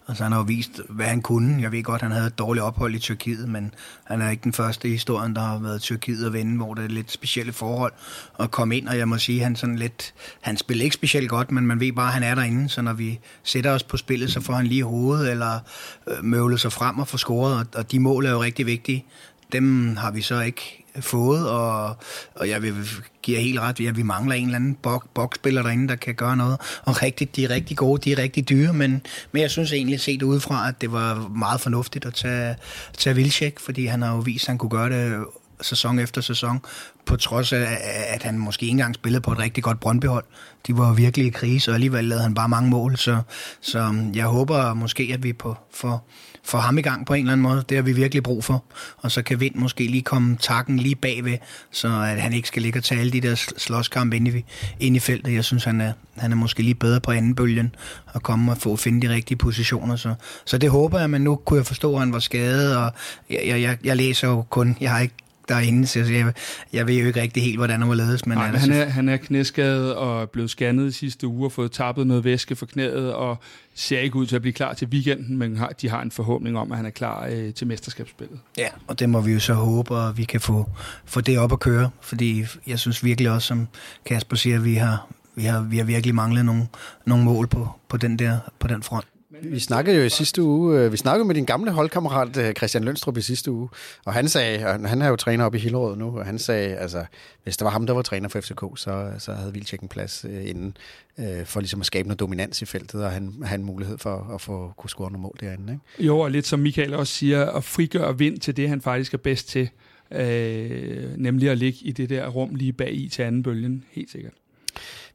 Altså han har jo vist, hvad han kunne. Jeg ved godt, han havde et dårligt ophold i Tyrkiet, men han er ikke den første i historien, der har været i Tyrkiet at vinde, hvor det er lidt specielle forhold at komme ind, og jeg må sige, han sådan lidt, han spiller ikke specielt godt, men man ved bare, at han er derinde, så når vi sætter os på spillet, så får han lige hovedet, eller øh, møvlet sig frem og får scoret, og, og de mål er jo rigtig vigtige. Dem har vi så ikke fået, og, og jeg vil give helt ret, at vi mangler en eller anden bok, bokspiller derinde, der kan gøre noget. Og rigtigt, de er rigtig gode, de er rigtig dyre, men, men jeg synes egentlig set udefra, at det var meget fornuftigt at tage, tage Vilcek, fordi han har jo vist, at han kunne gøre det sæson efter sæson, på trods af, at han måske ikke engang spillede på et rigtig godt Brøndbyhold. De var virkelig i krise, og alligevel lavede han bare mange mål, så, så jeg håber måske, at vi på, for, få ham i gang på en eller anden måde. Det har vi virkelig brug for. Og så kan Vind måske lige komme takken lige bagved, så at han ikke skal ligge og tage alle de der slåskampe ind i, ind i feltet. Jeg synes, han er, han er måske lige bedre på anden bølgen at komme og få finde de rigtige positioner. Så, så det håber jeg, men nu kunne jeg forstå, at han var skadet, og jeg, jeg, jeg læser jo kun, jeg har ikke derinde, så jeg, jeg ved jo ikke rigtig helt, hvordan han var ledes. Men Nej, han, er, han er knæskadet og blevet scannet i sidste uge og fået tappet noget væske for knæet og ser ikke ud til at blive klar til weekenden, men har, de har en forhåbning om, at han er klar øh, til mesterskabsspillet. Ja, og det må vi jo så håbe, at vi kan få, få det op at køre, fordi jeg synes virkelig også, som Kasper siger, vi har, vi har, vi har virkelig manglet nogle, nogle mål på, på, den der, på den front. Vi snakkede jo i sidste uge, øh, vi snakkede med din gamle holdkammerat øh, Christian Lønstrup i sidste uge, og han sagde, og han er jo træner op i Hillerød nu, og han sagde, altså, hvis det var ham, der var træner for FCK, så, så havde Vildtjek en plads øh, inden, øh, for ligesom at skabe noget dominans i feltet, og han har en mulighed for at få kunne score nogle mål derinde. Ikke? Jo, og lidt som Michael også siger, at frigøre vind til det, han faktisk er bedst til, øh, nemlig at ligge i det der rum lige bag i til anden bølgen, helt sikkert.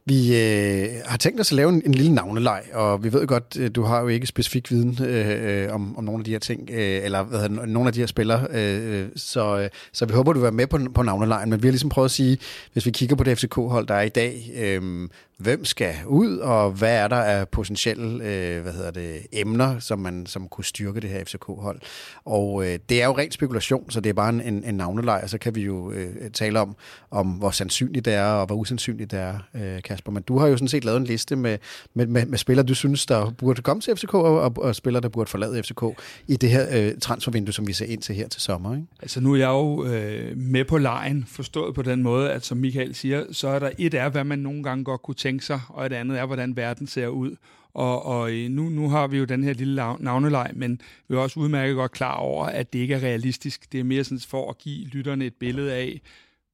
Vi øh, har tænkt os at lave en, en lille navneleg, og vi ved godt, øh, du har jo ikke specifik viden øh, øh, om, om nogle af de her ting, øh, eller hvad hedder, nogle af de her spillere, øh, øh, så, øh, så vi håber, du vil være med på, på navnelejen, men vi har ligesom prøvet at sige, hvis vi kigger på det FCK-hold, der er i dag, øh, hvem skal ud, og hvad er der af potentielle øh, hvad hedder det, emner, som man som kunne styrke det her FCK-hold. Og øh, det er jo ren spekulation, så det er bare en, en, en navnelej, og så kan vi jo øh, tale om, om, hvor sandsynligt det er, og hvor usandsynligt det er, øh, Kasper. Men du har jo sådan set lavet en liste med, med, med, med spillere, du synes, der burde komme til FCK, og, og, og spillere, der burde forlade FCK i det her øh, transfervindue, som vi ser ind til her til sommer. Ikke? Altså nu er jeg jo øh, med på lejen, forstået på den måde, at som Michael siger, så er der et er, hvad man nogle gange godt kunne tage tænke sig, og et andet er, hvordan verden ser ud. Og, og øh, nu, nu har vi jo den her lille navneleg, men vi er også udmærket godt klar over, at det ikke er realistisk. Det er mere sådan for at give lytterne et billede af,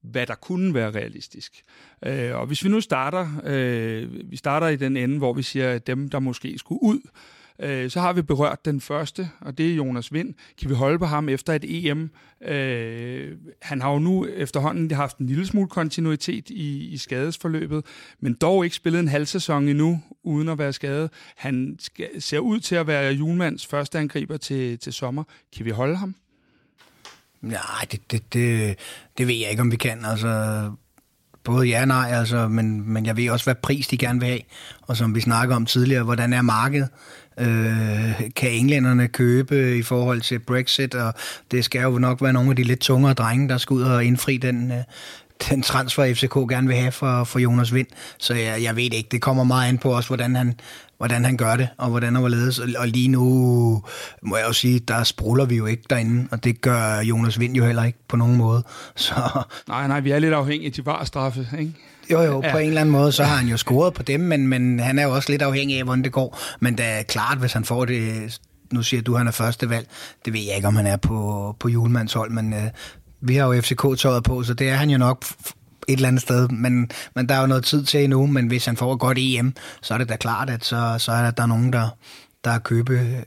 hvad der kunne være realistisk. Øh, og hvis vi nu starter, øh, vi starter i den ende, hvor vi siger, at dem, der måske skulle ud, Øh, så har vi berørt den første, og det er Jonas Vind. Kan vi holde på ham efter et EM? Øh, han har jo nu efterhånden haft en lille smule kontinuitet i, i skadesforløbet, men dog ikke spillet en halv sæson endnu, uden at være skadet. Han skal, ser ud til at være Julmands første angriber til, til sommer. Kan vi holde ham? Nej, det, det, det, det ved jeg ikke, om vi kan. Altså, både ja og nej, altså, men, men jeg ved også, hvad pris de gerne vil have. Og som vi snakker om tidligere, hvordan er markedet? Øh, kan englænderne købe i forhold til Brexit, og det skal jo nok være nogle af de lidt tungere drenge, der skal ud og indfri den, øh, den transfer, FCK gerne vil have for, for Jonas Vind. Så jeg, jeg ved ikke, det kommer meget an på os, hvordan han, hvordan han gør det, og hvordan han ledes. Og, og lige nu må jeg jo sige, der spruller vi jo ikke derinde, og det gør Jonas Vind jo heller ikke på nogen måde. Så... Nej, nej, vi er lidt afhængige af de var straffe, ikke? Jo, jo, ja. på en eller anden måde, så har han jo scoret på dem, men, men han er jo også lidt afhængig af, hvordan det går. Men det er klart, hvis han får det nu siger du, at han er første valg. Det ved jeg ikke, om han er på, på julemandshold, men øh, vi har jo FCK-tøjet på, så det er han jo nok et eller andet sted, men, men der er jo noget tid til endnu, men hvis han får et godt EM, så er det da klart, at så, så er der, der er nogen, der, der er købe,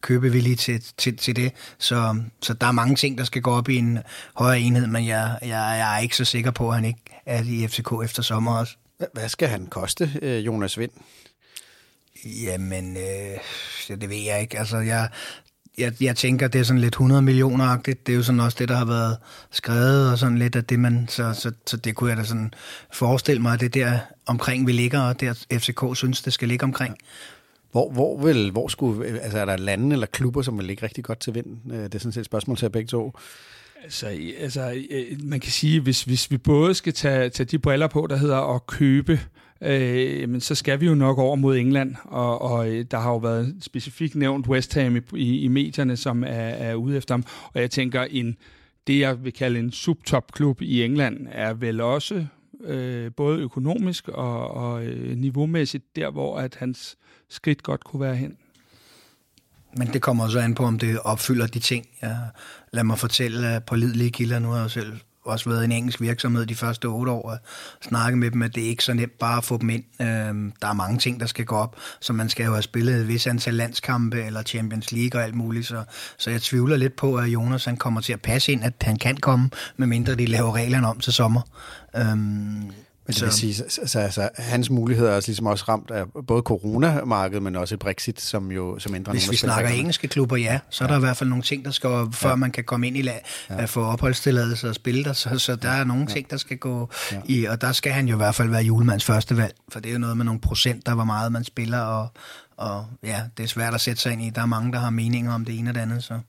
købevillige til, til, til det. Så, så der er mange ting, der skal gå op i en højere enhed, men jeg, jeg, jeg er ikke så sikker på, at han ikke er i FCK efter sommer også. Hvad skal han koste, øh, Jonas Vind? Jamen, øh, det ved jeg ikke. Altså, jeg, jeg, jeg tænker, det er sådan lidt 100 millioner-agtigt. Det er jo sådan også det, der har været skrevet, og sådan lidt af det, man... Så, så, så det kunne jeg da sådan forestille mig, at det der omkring vi ligger, og der FCK synes, det skal ligge omkring. Hvor, hvor, vil, hvor skulle, altså er der lande eller klubber, som vil ligge rigtig godt til vind? Øh, det er sådan set et spørgsmål til jer begge to. Altså, altså, øh, man kan sige, hvis, hvis vi både skal tage, tage de briller på, der hedder at købe øh, men så skal vi jo nok over mod England, og, og øh, der har jo været specifikt nævnt West Ham i, i, i medierne, som er, er ude efter ham, og jeg tænker, en, det jeg vil kalde en subtopklub i England, er vel også øh, både økonomisk og, og øh, niveaumæssigt der, hvor at hans skridt godt kunne være hen. Men det kommer også an på, om det opfylder de ting. Jeg, lad mig fortælle på lidelige kilder, nu har jeg selv også været en engelsk virksomhed de første otte år og snakke med dem, at det er ikke så nemt bare at få dem ind. Øhm, der er mange ting, der skal gå op, så man skal jo have spillet et vis antal landskampe eller Champions League og alt muligt, så, så jeg tvivler lidt på, at Jonas han kommer til at passe ind, at han kan komme, medmindre de laver reglerne om til sommer. Øhm, men det vil sige, altså, altså, hans muligheder er ligesom også ramt af både coronamarkedet, men også Brexit, som jo som ændrer Hvis vi snakker engelske klubber, ja, så er ja. der i hvert fald nogle ting, der skal, før ja. man kan komme ind i lag, ja. at få opholdstilladelse og spille der, så, så der er nogle ja. ting, der skal gå ja. i, og der skal han jo i hvert fald være julemands første valg, for det er jo noget med nogle procent, der hvor meget man spiller, og, og ja, det er svært at sætte sig ind i. Der er mange, der har meninger om det ene og det andet, så...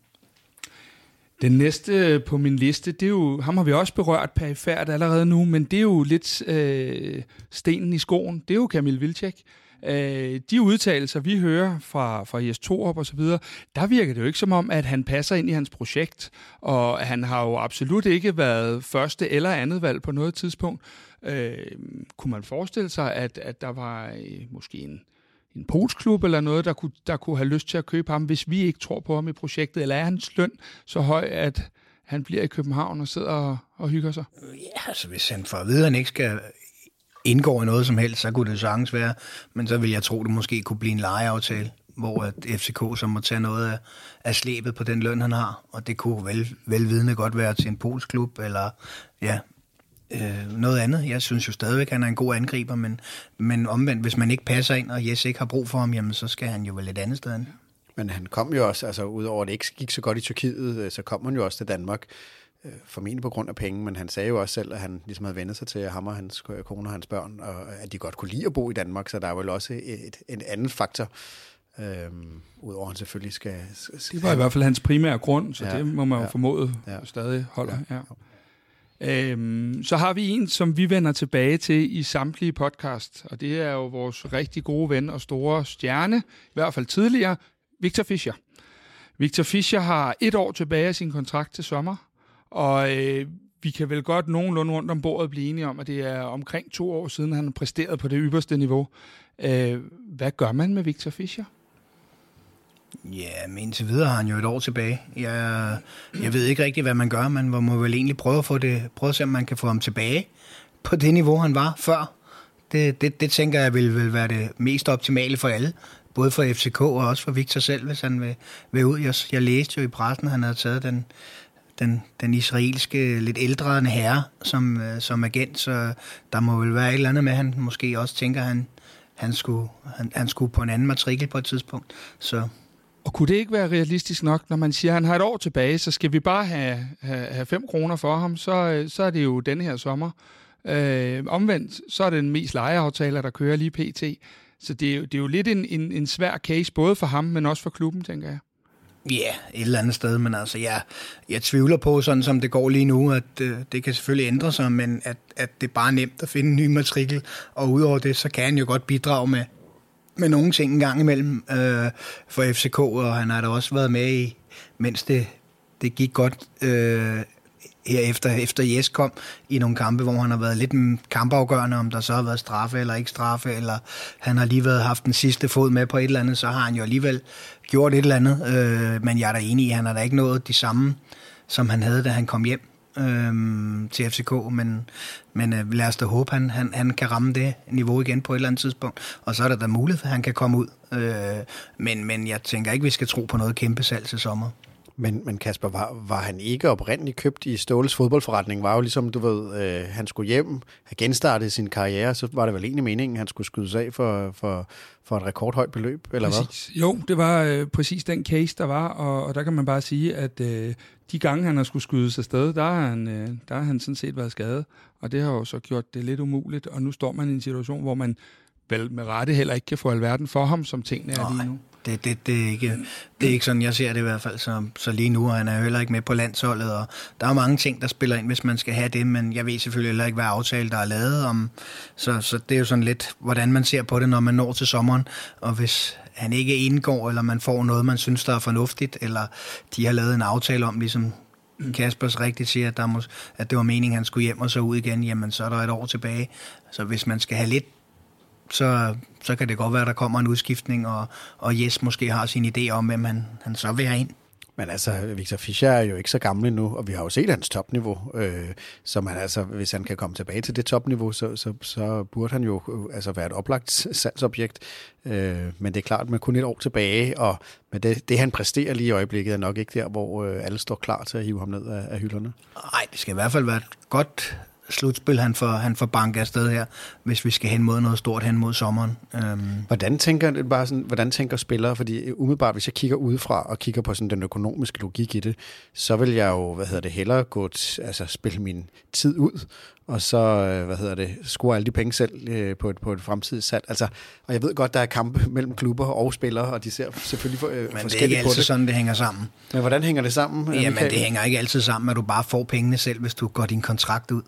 Den næste på min liste, det er jo, ham har vi også berørt perifært allerede nu, men det er jo lidt øh, stenen i skoen. Det er jo Kamil Vilcek. Øh, de udtalelser, vi hører fra, fra Jes Torup og så videre, der virker det jo ikke som om, at han passer ind i hans projekt, og han har jo absolut ikke været første eller andet valg på noget tidspunkt. Øh, kunne man forestille sig, at, at der var øh, måske en en polsklub eller noget, der kunne, der kunne have lyst til at købe ham, hvis vi ikke tror på ham i projektet? Eller er hans løn så høj, at han bliver i København og sidder og, og hygger sig? Ja, altså hvis han for at vide, at han ikke skal indgå i noget som helst, så kunne det sagtens være. Men så vil jeg tro, det måske kunne blive en lejeaftale, hvor at FCK så må tage noget af, af slæbet på den løn, han har. Og det kunne vel, velvidende godt være til en polsklub, eller ja, øh, noget andet. Jeg synes jo stadigvæk, at han er en god angriber, men, men omvendt, hvis man ikke passer ind, og Jes ikke har brug for ham, jamen, så skal han jo vel et andet sted hen. Men han kom jo også, altså udover at det ikke gik så godt i Tyrkiet, øh, så kom han jo også til Danmark, øh, formentlig på grund af penge, men han sagde jo også selv, at han ligesom havde vendt sig til ham og hans kone og hans børn, og at de godt kunne lide at bo i Danmark, så der er vel også et, en anden faktor, Øhm, Udover at han selvfølgelig skal, skal... Det var i hvert fald hans primære grund, så ja, det må man jo ja, formode ja, stadig holder. Ja, ja. Øhm, så har vi en, som vi vender tilbage til i samtlige podcast, og det er jo vores rigtig gode ven og store stjerne, i hvert fald tidligere, Victor Fischer. Victor Fischer har et år tilbage af sin kontrakt til sommer, og øh, vi kan vel godt nogenlunde rundt om bordet blive enige om, at det er omkring to år siden, han har præsteret på det ypperste niveau. Øh, hvad gør man med Victor Fischer? Ja, men indtil videre har han jo et år tilbage. Jeg, jeg ved ikke rigtig, hvad man gør. Man må vel egentlig prøve at, få det, prøve at se, om man kan få ham tilbage på det niveau, han var før. Det, det, det tænker jeg vil, vil være det mest optimale for alle. Både for FCK og også for Victor selv, hvis han vil, vil ud. Jeg, jeg læste jo i pressen, at han havde taget den, den, den israelske, lidt ældre herre som, øh, som agent, så der må vel være et eller andet med, at han måske også tænker, at han, han, skulle, han, han skulle på en anden matrikel på et tidspunkt. Så og kunne det ikke være realistisk nok, når man siger, at han har et år tilbage, så skal vi bare have, have, have 5 kroner for ham, så, øh, så er det jo denne her sommer. Øh, omvendt, så er det den mest lejeaftale, der kører lige pt. Så det er, jo, det er jo lidt en, en, en svær case, både for ham, men også for klubben, tænker jeg. Ja, yeah, et eller andet sted, men altså, jeg, jeg tvivler på, sådan som det går lige nu, at øh, det kan selvfølgelig ændre sig, men at, at det er bare nemt at finde en ny matrikel, og udover det, så kan han jo godt bidrage med, med nogle ting en gang imellem øh, for FCK, og han har da også været med i, mens det, det gik godt øh, her efter, efter Jes kom i nogle kampe, hvor han har været lidt kampafgørende, om der så har været straffe eller ikke straffe, eller han har lige været haft den sidste fod med på et eller andet, så har han jo alligevel gjort et eller andet. Øh, men jeg er da enig i, at han har da ikke nået de samme, som han havde, da han kom hjem øh, til FCK, men, men øh, lad os da håbe, han, han, han kan ramme det niveau igen på et eller andet tidspunkt, og så er der da mulighed for, at han kan komme ud. Øh, men, men jeg tænker ikke, vi skal tro på noget kæmpe salg til sommer. Men, men Kasper, var, var han ikke oprindeligt købt i Ståles fodboldforretning? Var jo ligesom, du ved, øh, han skulle hjem, have genstartet sin karriere, så var det vel egentlig meningen, han skulle skydes af for, for, for et rekordhøjt beløb, eller præcis. hvad? Jo, det var øh, præcis den case, der var, og, og der kan man bare sige, at øh, de gange, han har skulle skydes afsted, der har, han, øh, der har han sådan set været skadet, og det har jo så gjort det lidt umuligt, og nu står man i en situation, hvor man vel med rette heller ikke kan få alverden for ham, som tingene er lige nu det, det, det, er ikke, det er ikke sådan, jeg ser det i hvert fald. Så, så lige nu, han er heller ikke med på landsholdet, og der er mange ting, der spiller ind, hvis man skal have det, men jeg ved selvfølgelig heller ikke, hvad aftale der er lavet om. Så, så det er jo sådan lidt, hvordan man ser på det, når man når til sommeren, og hvis han ikke indgår, eller man får noget, man synes, der er fornuftigt, eller de har lavet en aftale om, ligesom Kaspers rigtigt siger, at, der må, at det var meningen, han skulle hjem og så ud igen, jamen så er der et år tilbage. Så hvis man skal have lidt så, så kan det godt være, at der kommer en udskiftning, og, og Jes måske har sin idé om, hvem han, han så vil have ind. Men altså, Victor Fischer er jo ikke så gammel nu, og vi har jo set hans topniveau. Øh, så man altså, hvis han kan komme tilbage til det topniveau, så, så, så burde han jo øh, altså være et oplagt salgsobjekt. Øh, men det er klart, med kun et år tilbage, og men det, det han præsterer lige i øjeblikket, er nok ikke der, hvor øh, alle står klar til at hive ham ned af, af hylderne. Nej, det skal i hvert fald være et godt slutspil, han får, han får banket afsted her, hvis vi skal hen mod noget stort hen mod sommeren. Um. Hvordan, tænker, bare sådan, hvordan tænker spillere? Fordi umiddelbart, hvis jeg kigger udefra og kigger på sådan den økonomiske logik i det, så vil jeg jo, hvad hedder det, hellere gå t, altså spille min tid ud, og så, øh, hvad hedder det, score alle de penge selv øh, på et, på et fremtidigt salg. Altså, og jeg ved godt, der er kampe mellem klubber og spillere, og de ser selvfølgelig for, øh, Men det er ikke altid sådan, det hænger sammen. Men hvordan hænger det sammen? Jamen, Michael? det hænger ikke altid sammen, at du bare får pengene selv, hvis du går din kontrakt ud.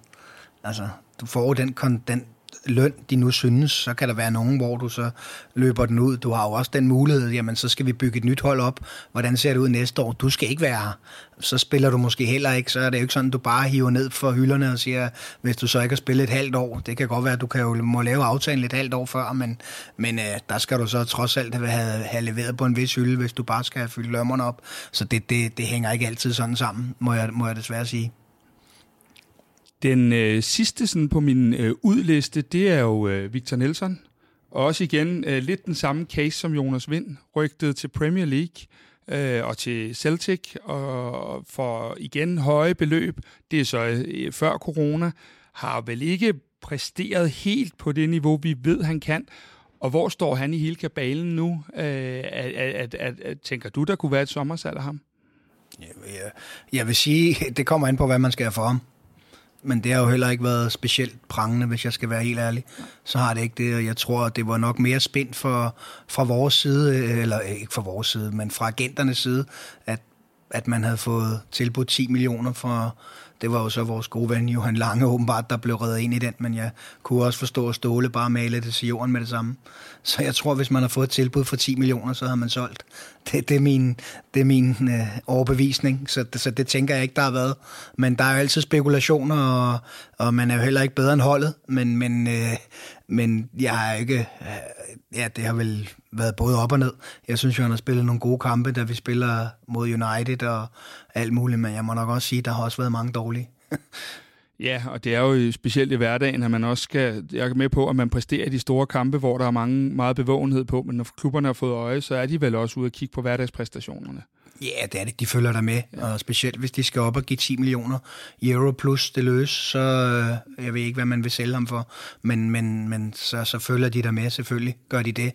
Altså, du får den, den løn, de nu synes, så kan der være nogen, hvor du så løber den ud. Du har jo også den mulighed, jamen så skal vi bygge et nyt hold op. Hvordan ser det ud næste år? Du skal ikke være her. Så spiller du måske heller ikke, så er det jo ikke sådan, du bare hiver ned for hylderne og siger, hvis du så ikke har spillet et halvt år, det kan godt være, at du kan jo må lave aftalen et halvt år før, men, men øh, der skal du så trods alt have, have leveret på en vis hylde, hvis du bare skal have fyldt lømmerne op. Så det, det, det hænger ikke altid sådan sammen, må jeg, må jeg desværre sige. Den øh, sidste sådan på min øh, udliste, det er jo øh, Victor Nelson. Og også igen øh, lidt den samme case som Jonas Vind, rygtet til Premier League øh, og til Celtic, og for igen høje beløb, det er så øh, før corona, har vel ikke præsteret helt på det niveau, vi ved, han kan. Og hvor står han i hele kabalen nu? Øh, at, at, at, at, tænker du, der kunne være et sommersalg af ham? Jeg, jeg, øh, jeg vil sige, det kommer an på, hvad man skal have for ham. Men det har jo heller ikke været specielt prangende, hvis jeg skal være helt ærlig. Så har det ikke det, og jeg tror, at det var nok mere spændt for, fra vores side, øh, eller øh, ikke fra vores side, men fra agenternes side, at, at man havde fået tilbudt 10 millioner for, det var jo så vores gode ven Johan Lange åbenbart, der blev reddet ind i den, men jeg kunne også forstå, at Ståle bare male det til jorden med det samme. Så jeg tror, hvis man har fået et tilbud for 10 millioner, så har man solgt. Det, det er min, det er min øh, overbevisning, så, det, så det tænker jeg ikke, der har været. Men der er jo altid spekulationer, og, og man er jo heller ikke bedre end holdet, men, men, øh, men jeg har ikke... Øh, ja, det har vel været både op og ned. Jeg synes jo, han har spillet nogle gode kampe, da vi spiller mod United og alt muligt, men jeg må nok også sige, at der har også været mange dårlige. Ja, og det er jo specielt i hverdagen, at man også skal, jeg er med på, at man præsterer i de store kampe, hvor der er mange, meget bevågenhed på, men når klubberne har fået øje, så er de vel også ude at kigge på hverdagspræstationerne. Ja, det er det. De følger der med, ja. og specielt hvis de skal op og give 10 millioner euro plus det løs, så øh, jeg ved ikke, hvad man vil sælge ham for, men, men, men så, så følger de der med, selvfølgelig gør de det,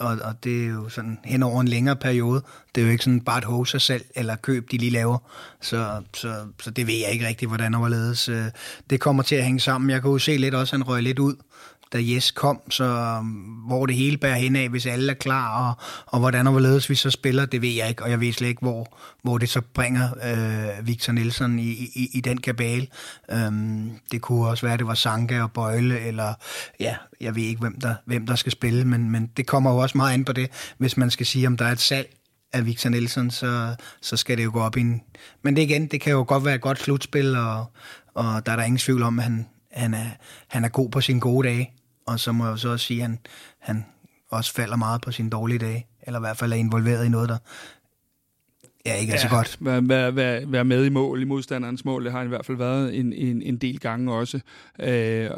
og, og det er jo sådan hen over en længere periode. Det er jo ikke sådan bare et hoser selv eller køb, de lige laver. Så, så, så det ved jeg ikke rigtig, hvordan overledes. Øh, det kommer til at hænge sammen. Jeg kan jo se lidt også, at han røg lidt ud da Yes kom, så øhm, hvor det hele bærer hen af, hvis alle er klar, og, og hvordan og hvorledes vi så spiller, det ved jeg ikke, og jeg ved slet ikke, hvor, hvor det så bringer øh, Victor Nielsen i, i, i den kabale. Um, det kunne også være, at det var Sanka og Bøjle, eller ja, jeg ved ikke, hvem der, hvem der skal spille, men, men det kommer jo også meget ind på det, hvis man skal sige, om der er et salg af Victor Nielsen, så, så skal det jo gå op i en... Men det igen, det kan jo godt være et godt slutspil, og, og der er der ingen tvivl om, at han, han, er, han er god på sine gode dage. Og så må jeg så også sige, at han, han også falder meget på sine dårlige dage, eller i hvert fald er involveret i noget, der ja, ikke er ja, så godt. Være, være, være, være med i mål, i modstanderens mål, det har han i hvert fald været en, en, en del gange også. Øh,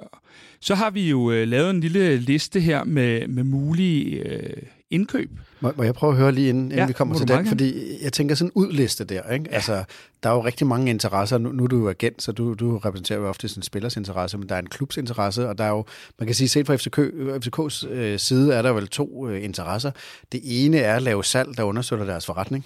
så har vi jo øh, lavet en lille liste her med, med mulige øh, indkøb. Må, må jeg prøve at høre lige inden, inden ja, vi kommer til den? Fordi jeg tænker sådan en udliste der. Ikke? Ja. Altså, der er jo rigtig mange interesser. Nu, nu er du jo agent, så du, du repræsenterer jo ofte sin spillers interesse, men der er en klubs interesse, og der er jo, man kan sige, set fra FCK, FCK's øh, side er der vel to øh, interesser. Det ene er at lave salg, der understøtter deres forretning.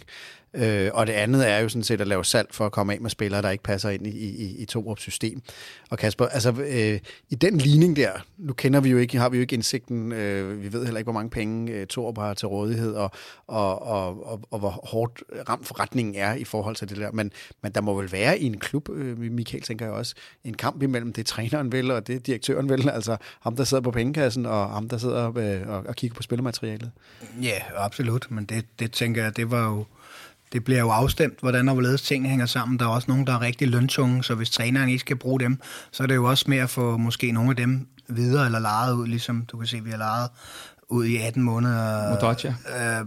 Øh, og det andet er jo sådan set at lave salg for at komme af med spillere, der ikke passer ind i, i, i Torups system. Og Kasper, altså øh, i den ligning der, nu kender vi jo ikke, har vi jo ikke indsigten, øh, vi ved heller ikke, hvor mange penge øh, Torup har til rådighed, og, og, og, og, og hvor hårdt ramt forretningen er i forhold til det der. Men, men der må vel være i en klub, øh, Michael tænker jeg også, en kamp imellem det træneren vil, og det direktøren vil, altså ham, der sidder på pengekassen, og ham, der sidder øh, og, og kigger på spillermaterialet. Ja, absolut, men det, det tænker jeg, det var jo det bliver jo afstemt, hvordan og hvorledes tingene hænger sammen. Der er også nogen, der er rigtig løntunge, så hvis træneren ikke skal bruge dem, så er det jo også med at få måske nogle af dem videre eller lejet ud, ligesom du kan se, vi har lejet ud i 18 måneder. Modric, ja. Øh,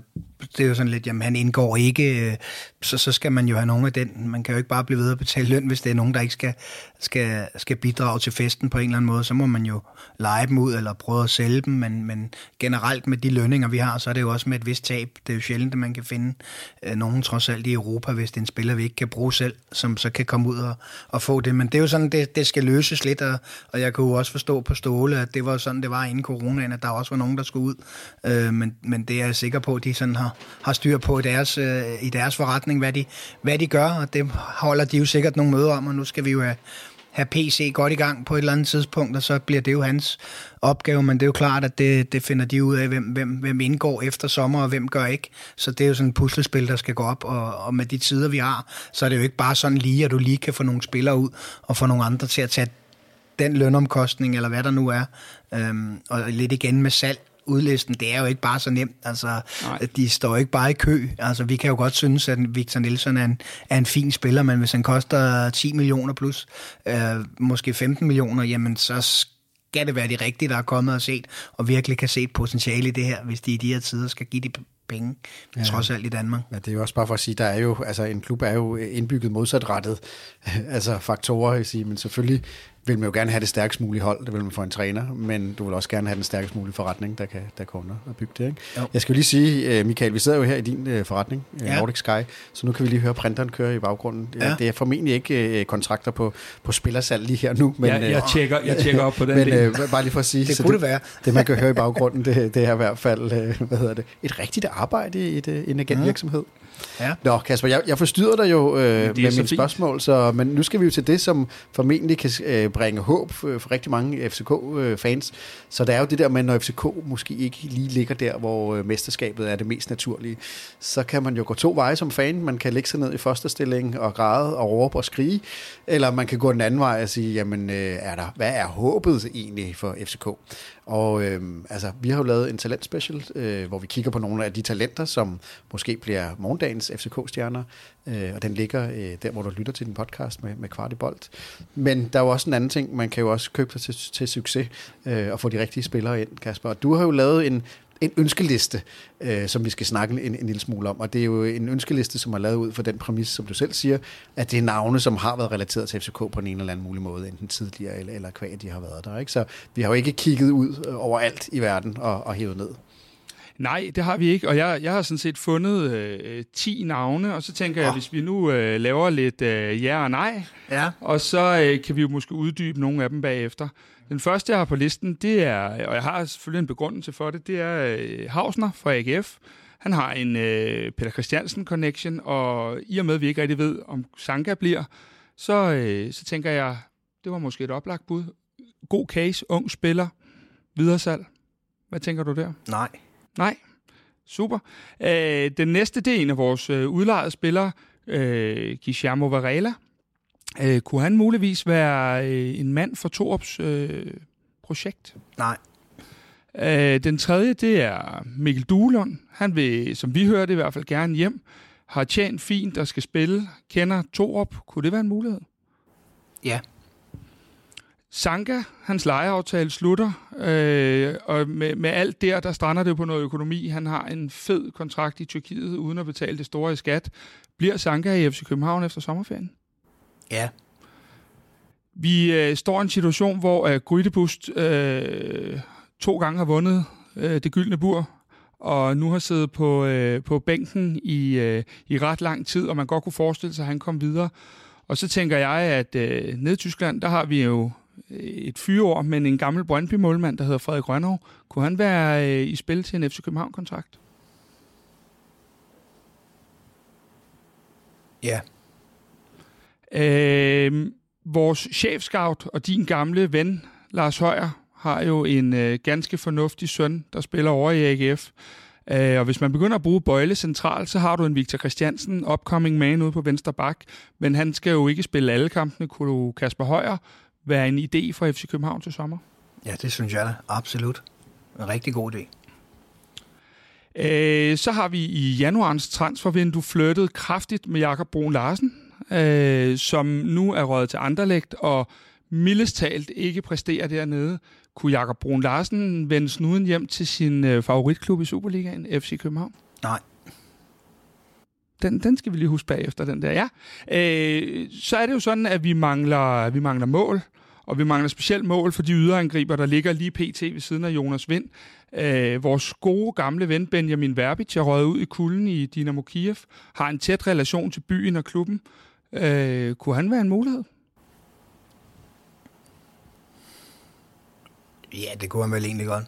det er jo sådan lidt, jamen han indgår ikke, øh, så, så skal man jo have nogen af den. Man kan jo ikke bare blive ved at betale løn, hvis det er nogen, der ikke skal, skal, skal bidrage til festen på en eller anden måde. Så må man jo lege dem ud eller prøve at sælge dem, men, men generelt med de lønninger, vi har, så er det jo også med et vist tab. Det er jo sjældent, at man kan finde øh, nogen trods alt i Europa, hvis det er en spiller, vi ikke kan bruge selv, som så kan komme ud og, og få det. Men det er jo sådan, det, det skal løses lidt, og, og jeg kunne jo også forstå på Ståle, at det var sådan, det var inden coronaen, at der også var nogen, der skulle ud. Øh, men, men det er jeg sikker på, at de sådan har, har styr på i deres, øh, i deres forretning, hvad de, hvad de gør, og det holder de jo sikkert nogle møder om, og nu skal vi jo øh, have, have PC godt i gang på et eller andet tidspunkt, og så bliver det jo hans opgave, men det er jo klart, at det, det finder de ud af, hvem, hvem, hvem indgår efter sommer, og hvem gør ikke. Så det er jo sådan et puslespil, der skal gå op, og, og med de tider, vi har, så er det jo ikke bare sådan lige, at du lige kan få nogle spillere ud, og få nogle andre til at tage den lønomkostning, eller hvad der nu er. Øhm, og lidt igen med salg udlisten, det er jo ikke bare så nemt. Altså, Nej. de står ikke bare i kø. Altså, vi kan jo godt synes, at Victor Nielsen er en, er en fin spiller, men hvis han koster 10 millioner plus, øh, måske 15 millioner, jamen så skal det være de rigtige, der er kommet og set, og virkelig kan se et potentiale i det her, hvis de i de her tider skal give de penge, ja. trods alt i Danmark. Ja, det er jo også bare for at sige, der er jo, altså en klub er jo indbygget modsatrettet, altså faktorer, jeg sige, men selvfølgelig vil man jo gerne have det stærkest mulige hold, det vil man få en træner, men du vil også gerne have den stærkest mulige forretning, der kan, der kan under og bygge det. Ikke? Jeg skal jo lige sige, øh, Michael, vi sidder jo her i din uh, forretning, uh, ja. Nordic Sky, så nu kan vi lige høre printeren køre i baggrunden. Ja. Det er formentlig ikke kontrakter på, på spillersalg lige her nu. Men, ja, jeg, tjekker, jeg tjekker op på den men, uh, bare lige for at sige, det kunne det, det være. det, man kan høre i baggrunden, det, det er i hvert fald, hvad hedder det, et rigtigt arbejde i et, en agentvirksomhed. Mm. Ja. Nå, Kasper, jeg, jeg forstyrrer dig jo øh, med mine spørgsmål, så, men nu skal vi jo til det, som formentlig kan øh, bringe håb for, for rigtig mange FCK-fans. Øh, så der er jo det der med, når FCK måske ikke lige ligger der, hvor øh, mesterskabet er det mest naturlige, så kan man jo gå to veje som fan. Man kan lægge sig ned i første stilling og græde og råbe og skrige, eller man kan gå den anden vej og sige, jamen, øh, er der, hvad er håbet egentlig for FCK? Og øh, altså, vi har jo lavet en talentspecial, øh, hvor vi kigger på nogle af de talenter, som måske bliver morgendagens FCK-stjerner, øh, og den ligger øh, der, hvor du lytter til din podcast med, med kvart i bold. Men der er jo også en anden ting, man kan jo også købe sig til, til succes øh, og få de rigtige spillere ind, Kasper. Du har jo lavet en en ønskeliste, øh, som vi skal snakke en, en lille smule om. Og det er jo en ønskeliste, som er lavet ud for den præmis, som du selv siger, at det er navne, som har været relateret til FCK på en eller anden mulig måde, enten tidligere eller, eller kvæg, de har været der. Ikke? Så vi har jo ikke kigget ud øh, over alt i verden og, og hævet ned. Nej, det har vi ikke, og jeg, jeg har sådan set fundet øh, 10 navne, og så tænker jeg, hvis vi nu øh, laver lidt øh, ja og nej, ja. og så øh, kan vi jo måske uddybe nogle af dem bagefter. Den første, jeg har på listen, det er, og jeg har selvfølgelig en begrundelse for det, det er øh, Hausner fra AGF. Han har en øh, Peter Christiansen connection, og i og med, at vi ikke rigtig ved, om Sanka bliver, så, øh, så tænker jeg, det var måske et oplagt bud. God case, ung spiller. videresalg. Hvad tænker du der? Nej. Nej. Super. Øh, den næste, det er en af vores øh, udlejede spillere, øh, Guillermo Varela. Øh, kunne han muligvis være øh, en mand for Torps øh, projekt? Nej. Øh, den tredje, det er Mikkel Duelund. Han vil, som vi hørte, i hvert fald gerne hjem. Har tjent fint og skal spille. Kender Torp. Kunne det være en mulighed? Ja. Sanka, hans lejeaftale slutter, øh, og med, med alt der, der strander det på noget økonomi. Han har en fed kontrakt i Tyrkiet, uden at betale det store i skat. Bliver Sanka i FC København efter sommerferien? Ja. Vi øh, står i en situation, hvor øh, Grydebust øh, to gange har vundet øh, det gyldne bur, og nu har siddet på, øh, på bænken i, øh, i ret lang tid, og man godt kunne forestille sig, at han kom videre. Og så tænker jeg, at øh, nede i Tyskland, der har vi jo et fyreår, men en gammel Brøndby-målmand, der hedder Frederik Rønnow. Kunne han være øh, i spil til en FC København-kontrakt? Ja. Øh, vores chefscout og din gamle ven, Lars Højer, har jo en øh, ganske fornuftig søn, der spiller over i AGF. Øh, og hvis man begynder at bruge Bøjle centralt, så har du en Victor Christiansen, upcoming man ude på venstre bak. Men han skal jo ikke spille alle kampene. Kunne du Kasper Højer være en idé for FC København til sommer? Ja, det synes jeg da. Absolut. En rigtig god idé. Øh, så har vi i januarens transfervindue flyttet kraftigt med Jakob Brun Larsen, øh, som nu er røget til Anderlecht og mildest talt ikke præsterer dernede. Kunne Jakob Brun Larsen vende snuden hjem til sin øh, favoritklub i Superligaen, FC København? Nej. Den, den skal vi lige huske bagefter, den der. Ja. Øh, så er det jo sådan, at vi mangler, vi mangler mål, og vi mangler specielt mål for de yderangriber, der ligger lige pt. ved siden af Jonas Vind. Øh, vores gode gamle ven Benjamin Verbic er røget ud i kulden i Dynamo Kiev, har en tæt relation til byen og klubben. Øh, kunne han være en mulighed? Ja, det kunne han vel egentlig godt.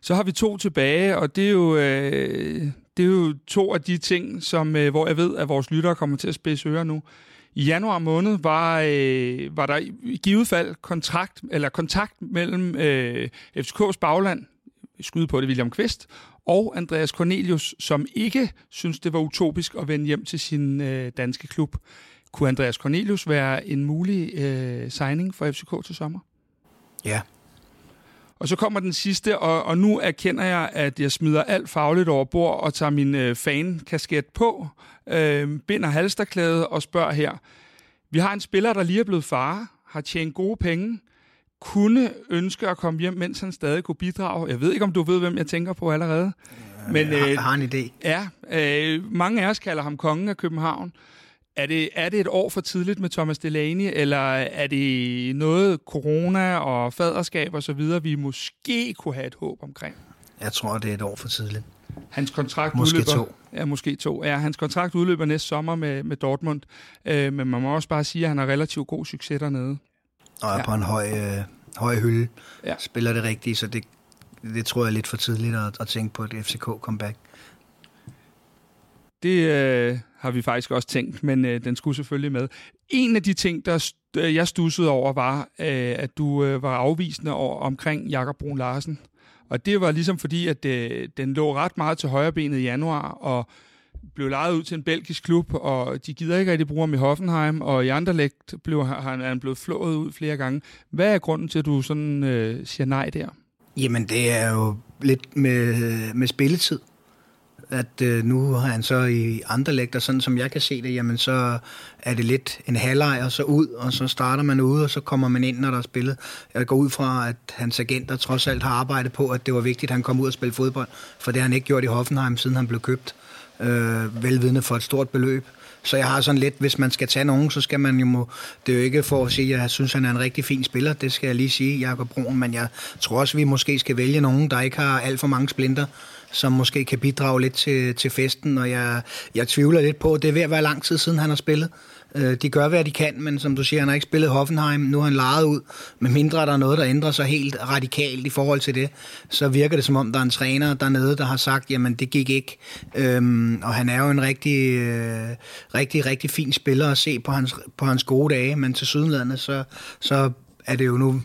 Så har vi to tilbage, og det er jo, øh, det er jo to af de ting, som, øh, hvor jeg ved, at vores lyttere kommer til at spidse ører nu. I januar måned var, øh, var der i givet fald kontrakt, eller kontakt mellem øh, FCK's bagland, skyde på det William Kvist, og Andreas Cornelius, som ikke synes, det var utopisk at vende hjem til sin øh, danske klub. Kunne Andreas Cornelius være en mulig øh, signing for FCK til sommer? Ja. Og så kommer den sidste, og, og nu erkender jeg, at jeg smider alt fagligt over bord og tager min øh, fan-kasket på, øh, binder halsterklædet og spørger her. Vi har en spiller, der lige er blevet far, har tjent gode penge, kunne ønske at komme hjem, mens han stadig kunne bidrage. Jeg ved ikke, om du ved, hvem jeg tænker på allerede. Men, jeg, har, jeg har en idé. Ja, øh, mange af os kalder ham kongen af København. Er det, er det et år for tidligt med Thomas Delaney, eller er det noget corona og faderskab og så videre, vi måske kunne have et håb omkring? Jeg tror, det er et år for tidligt. Hans kontrakt måske udløber, to. Ja, måske to. Ja, hans kontrakt udløber næste sommer med, med Dortmund, øh, men man må også bare sige, at han har relativt god succes dernede. Og er ja. på en høj, øh, høj hylde. Ja. Spiller det rigtigt, så det, det tror jeg er lidt for tidligt at, at tænke på et FCK-comeback. Det øh, har vi faktisk også tænkt, men øh, den skulle selvfølgelig med. En af de ting, der øh, jeg stussede over, var, øh, at du øh, var afvisende over, omkring Jakob Brun Larsen. Og det var ligesom fordi, at øh, den lå ret meget til højre benet i januar, og blev lejet ud til en belgisk klub, og de gider ikke rigtig bruge ham i Hoffenheim, og i Anderlecht blev han, han blevet flået ud flere gange. Hvad er grunden til, at du sådan øh, siger nej der? Jamen, det er jo lidt med, med spilletid at øh, nu har han så i andre lægter, sådan som jeg kan se det, jamen så er det lidt en halvleg og så ud, og så starter man ude, og så kommer man ind, når der er spillet. Jeg går ud fra, at hans agenter trods alt har arbejdet på, at det var vigtigt, at han kom ud og spille fodbold, for det har han ikke gjort i Hoffenheim, siden han blev købt, øh, velvidende for et stort beløb. Så jeg har sådan lidt, hvis man skal tage nogen, så skal man jo, må, det er jo ikke for at sige, at jeg synes, han er en rigtig fin spiller, det skal jeg lige sige, Jakob Brun, men jeg tror også, at vi måske skal vælge nogen, der ikke har alt for mange splinter, som måske kan bidrage lidt til, til festen, og jeg, jeg tvivler lidt på, at det er ved at være lang tid siden, han har spillet. Øh, de gør, hvad de kan, men som du siger, han har ikke spillet Hoffenheim. Nu har han lejet ud. Med mindre der er noget, der ændrer sig helt radikalt i forhold til det, så virker det som om, der er en træner dernede, der har sagt, jamen det gik ikke. Øhm, og han er jo en rigtig, øh, rigtig, rigtig fin spiller at se på hans, på hans gode dage, men til sydenlandet, så, så er det jo nu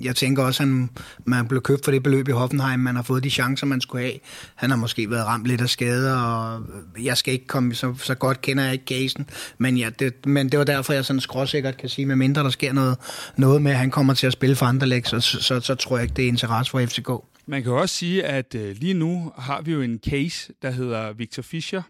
jeg tænker også, at han, man blev købt for det beløb i Hoffenheim. Man har fået de chancer, man skulle have. Han har måske været ramt lidt af skader, og jeg skal ikke komme, så, så godt kender jeg ikke casen. Men, ja, det, men det var derfor, jeg sådan skråsikkert kan sige, med mindre der sker noget, noget med, at han kommer til at spille for andre læg, så, så, så, så tror jeg ikke, det er interesse for FCK. Man kan også sige, at øh, lige nu har vi jo en case, der hedder Victor Fischer,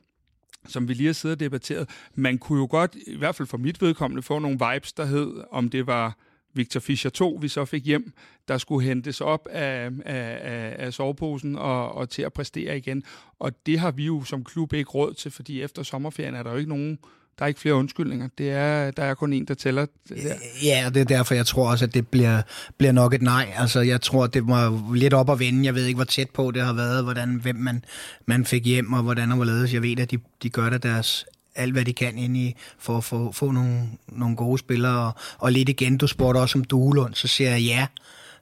som vi lige har siddet og debatteret. Man kunne jo godt, i hvert fald for mit vedkommende, få nogle vibes, der hed, om det var Victor Fischer 2, vi så fik hjem, der skulle hentes op af, af, af, af soveposen og, og til at præstere igen. Og det har vi jo som klub ikke råd til, fordi efter sommerferien er der jo ikke nogen der er ikke flere undskyldninger. Det er, der er kun en, der tæller. Det der. Ja, det er derfor, jeg tror også, at det bliver, bliver nok et nej. Altså, jeg tror, det var lidt op at vende. Jeg ved ikke, hvor tæt på det har været, hvordan, hvem man, man fik hjem, og hvordan og hvorledes. Jeg ved, at de, de gør det deres alt, hvad de kan ind i, for at få, få nogle, nogle gode spillere. Og, og lidt igen, du spurgte også om Duelund, så siger jeg ja.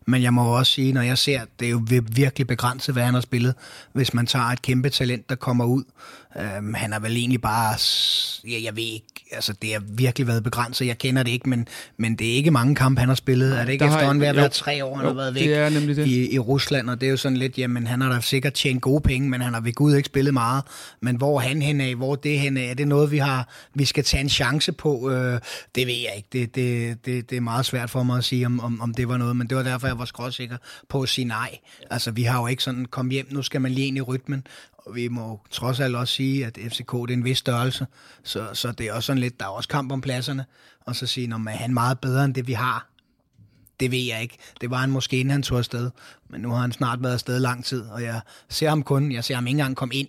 Men jeg må også sige, når jeg ser, det er jo virkelig begrænset, hvad han har spillet. Hvis man tager et kæmpe talent, der kommer ud, Øhm, han har vel egentlig bare, ja, jeg ved ikke, altså det har virkelig været begrænset, jeg kender det ikke, men, men det er ikke mange kampe, han har spillet. Er det ikke efterhånden ved at være tre år, han jo, har været væk det er nemlig det. I, i Rusland, og det er jo sådan lidt, jamen han har da sikkert tjent gode penge, men han har ved Gud ikke spillet meget. Men hvor er han hen af, hvor er det hen af, er det noget, vi har, vi skal tage en chance på? Øh, det ved jeg ikke, det, det, det, det er meget svært for mig at sige, om, om, om det var noget, men det var derfor, jeg var skråsikker på at sige nej. Altså vi har jo ikke sådan, kom hjem, nu skal man lige ind i rytmen, og vi må trods alt også sige, at FCK det er en vis størrelse, så, så det er også sådan lidt, der er også kamp om pladserne, og så sige, at han er meget bedre end det, vi har. Det ved jeg ikke. Det var han måske, inden han tog afsted. Men nu har han snart været afsted lang tid, og jeg ser ham kun, jeg ser ham ikke engang komme ind.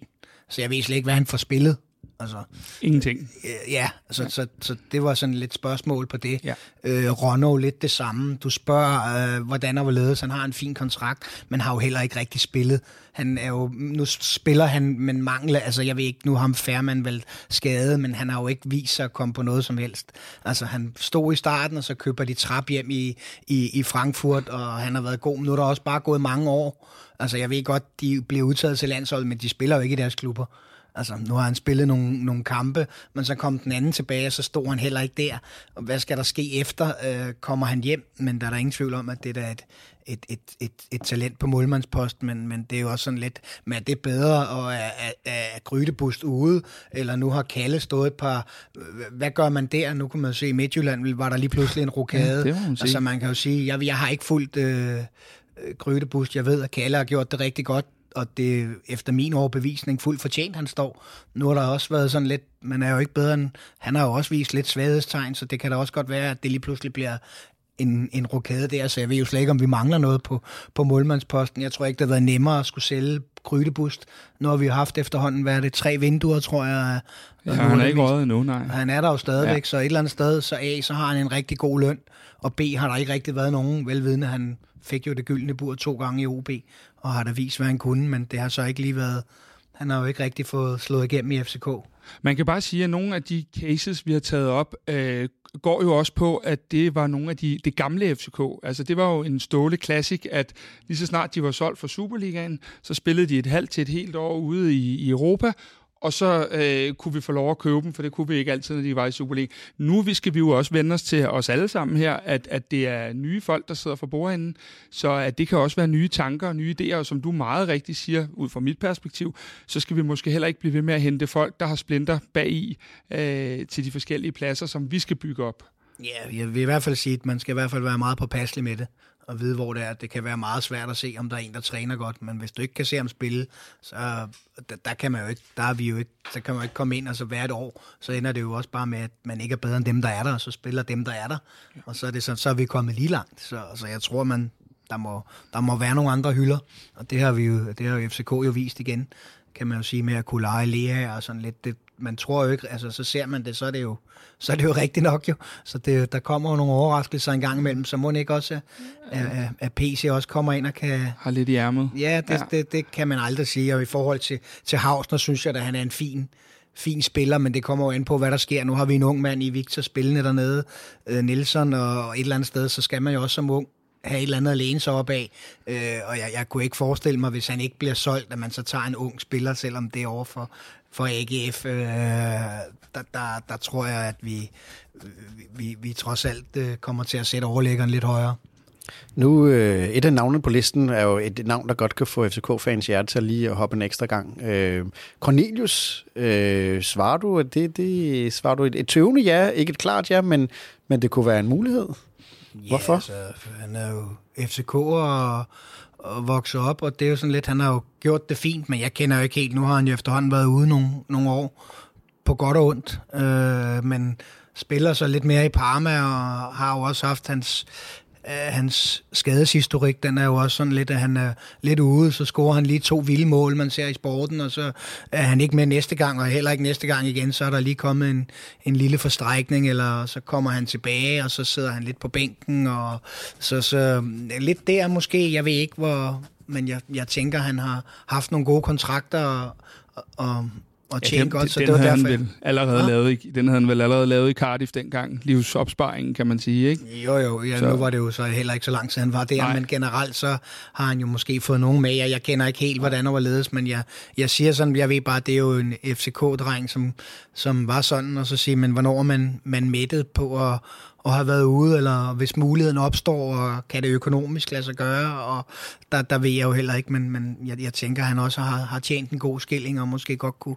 Så jeg ved slet ikke, hvad han får spillet. Altså, Ingenting. Ja, altså, ja. Så, så det var sådan lidt spørgsmål på det. Ja. Øh, Ronno lidt det samme. Du spørger, øh, hvordan og hvorledes. Han har en fin kontrakt, men har jo heller ikke rigtig spillet. Han er jo, nu spiller han, men mangler, altså jeg ved ikke, nu har ham Færman vel skadet, men han har jo ikke vist sig at komme på noget som helst. Altså han stod i starten, og så køber de trap hjem i, i, i Frankfurt, og han har været god, men nu er der også bare gået mange år. Altså jeg ved godt, de bliver udtaget til landsholdet, men de spiller jo ikke i deres klubber. Altså, nu har han spillet nogle, nogle kampe, men så kom den anden tilbage, og så stod han heller ikke der. Og hvad skal der ske efter? Øh, kommer han hjem? Men der er der ingen tvivl om, at det er et, et, et, et, et talent på målmandspost, men, men det er jo også sådan lidt, men er det bedre at er, er, er Grydebust ude, eller nu har Kalle stået et par, hvad gør man der? Nu kan man se, i Midtjylland var der lige pludselig en rokade. Ja, man altså man kan jo sige, jeg, jeg har ikke fulgt øh, Grydebust, jeg ved, at Kalle har gjort det rigtig godt, og det er efter min overbevisning fuldt fortjent, han står. Nu har der også været sådan lidt, man er jo ikke bedre end, han har jo også vist lidt svaghedstegn, så det kan da også godt være, at det lige pludselig bliver en, en rokade der, så jeg ved jo slet ikke, om vi mangler noget på, på målmandsposten. Jeg tror ikke, det har været nemmere at skulle sælge Grydebust. Nu har vi haft efterhånden, hvad er det, tre vinduer, tror jeg. Ja, han er ikke røget endnu, nej. Han er der jo stadigvæk, ja. så et eller andet sted, så A, så har han en rigtig god løn, og B, har der ikke rigtig været nogen velvidende. Han fik jo det gyldne bur to gange i OB, og har da vist, hvad han kunne, men det har så ikke lige været... Han har jo ikke rigtig fået slået igennem i FCK. Man kan bare sige, at nogle af de cases, vi har taget op, øh, går jo også på, at det var nogle af de det gamle FCK. Altså det var jo en ståle klassik, at lige så snart de var solgt for Superligaen, så spillede de et halvt til et helt år ude i, i Europa, og så øh, kunne vi få lov at købe dem, for det kunne vi ikke altid, når de var i Superliga. Nu vi skal vi jo også vende os til os alle sammen her, at, at det er nye folk, der sidder for bordenden, så at det kan også være nye tanker og nye idéer, og som du meget rigtigt siger, ud fra mit perspektiv, så skal vi måske heller ikke blive ved med at hente folk, der har splinter bag i øh, til de forskellige pladser, som vi skal bygge op. Ja, jeg vil i hvert fald sige, at man skal i hvert fald være meget påpasselig med det at vide, hvor det er. Det kan være meget svært at se, om der er en, der træner godt, men hvis du ikke kan se ham spille, så der, der kan man jo ikke, der er vi jo ikke, så kan man jo ikke komme ind, og så hvert år, så ender det jo også bare med, at man ikke er bedre end dem, der er der, og så spiller dem, der er der, og så er, det så, så er vi kommet lige langt. Så, så jeg tror, man, der må, der må være nogle andre hylder, og det har vi jo, det har jo FCK jo vist igen, kan man jo sige, med at kunne lege Lea og sådan lidt. Det, man tror jo ikke, altså så ser man det, så er det jo, så er det jo rigtigt nok jo. Så det, der kommer jo nogle overraskelser en gang imellem, så må det ikke også, at, at, at PC også kommer ind og kan... Har lidt i ærmet. Ja, det, ja. Det, det, det, kan man aldrig sige, og i forhold til, til Hausner, synes jeg, at han er en fin, fin spiller, men det kommer jo an på, hvad der sker. Nu har vi en ung mand i Victor spillende dernede, øh, Nielsen, og et eller andet sted, så skal man jo også som ung have et eller andet at læne sig op af. Øh, og jeg, jeg kunne ikke forestille mig, hvis han ikke bliver solgt, at man så tager en ung spiller, selvom det er over for, for AGF. Øh, der, der, der tror jeg, at vi, vi, vi trods alt øh, kommer til at sætte overlæggeren lidt højere. Nu, øh, et af navnene på listen er jo et navn, der godt kan få FCK-fans hjerte til lige at hoppe en ekstra gang. Øh, Cornelius, øh, svarer du, at det, det svarer du et, et tøvende ja, ikke et klart ja, men, men det kunne være en mulighed? Hvorfor? Ja, altså, han er jo FCK og, og vokset op, og det er jo sådan lidt, han har jo gjort det fint, men jeg kender jo ikke helt, nu har han jo efterhånden været ude nogle, nogle år, på godt og ondt, øh, men spiller så lidt mere i Parma, og har jo også haft hans, hans skadeshistorik, den er jo også sådan lidt, at han er lidt ude, så scorer han lige to vilde mål, man ser i sporten, og så er han ikke med næste gang, og heller ikke næste gang igen, så er der lige kommet en, en lille forstrækning, eller så kommer han tilbage, og så sidder han lidt på bænken, og så, så lidt der måske, jeg ved ikke hvor, men jeg, jeg tænker, han har haft nogle gode kontrakter, og, og og tjene ja, den, godt, så den det var derfor. Han vel allerede ja. lavet i, den havde han vel allerede lavet i Cardiff dengang. Livsopsparingen, kan man sige, ikke? Jo, jo. Ja, så. Nu var det jo så heller ikke så lang tid, han var der, Nej. men generelt så har han jo måske fået nogen med. Jeg, jeg kender ikke helt, hvordan var ledes, men jeg, jeg siger sådan, jeg ved bare, det er jo en FCK-dreng, som, som var sådan, og så siger man, hvornår man, man mættet på at, og har været ude, eller hvis muligheden opstår, og kan det økonomisk lade sig gøre, og der, der ved jeg jo heller ikke, men, men jeg, jeg tænker, at han også har, har tjent en god skilling, og måske godt kunne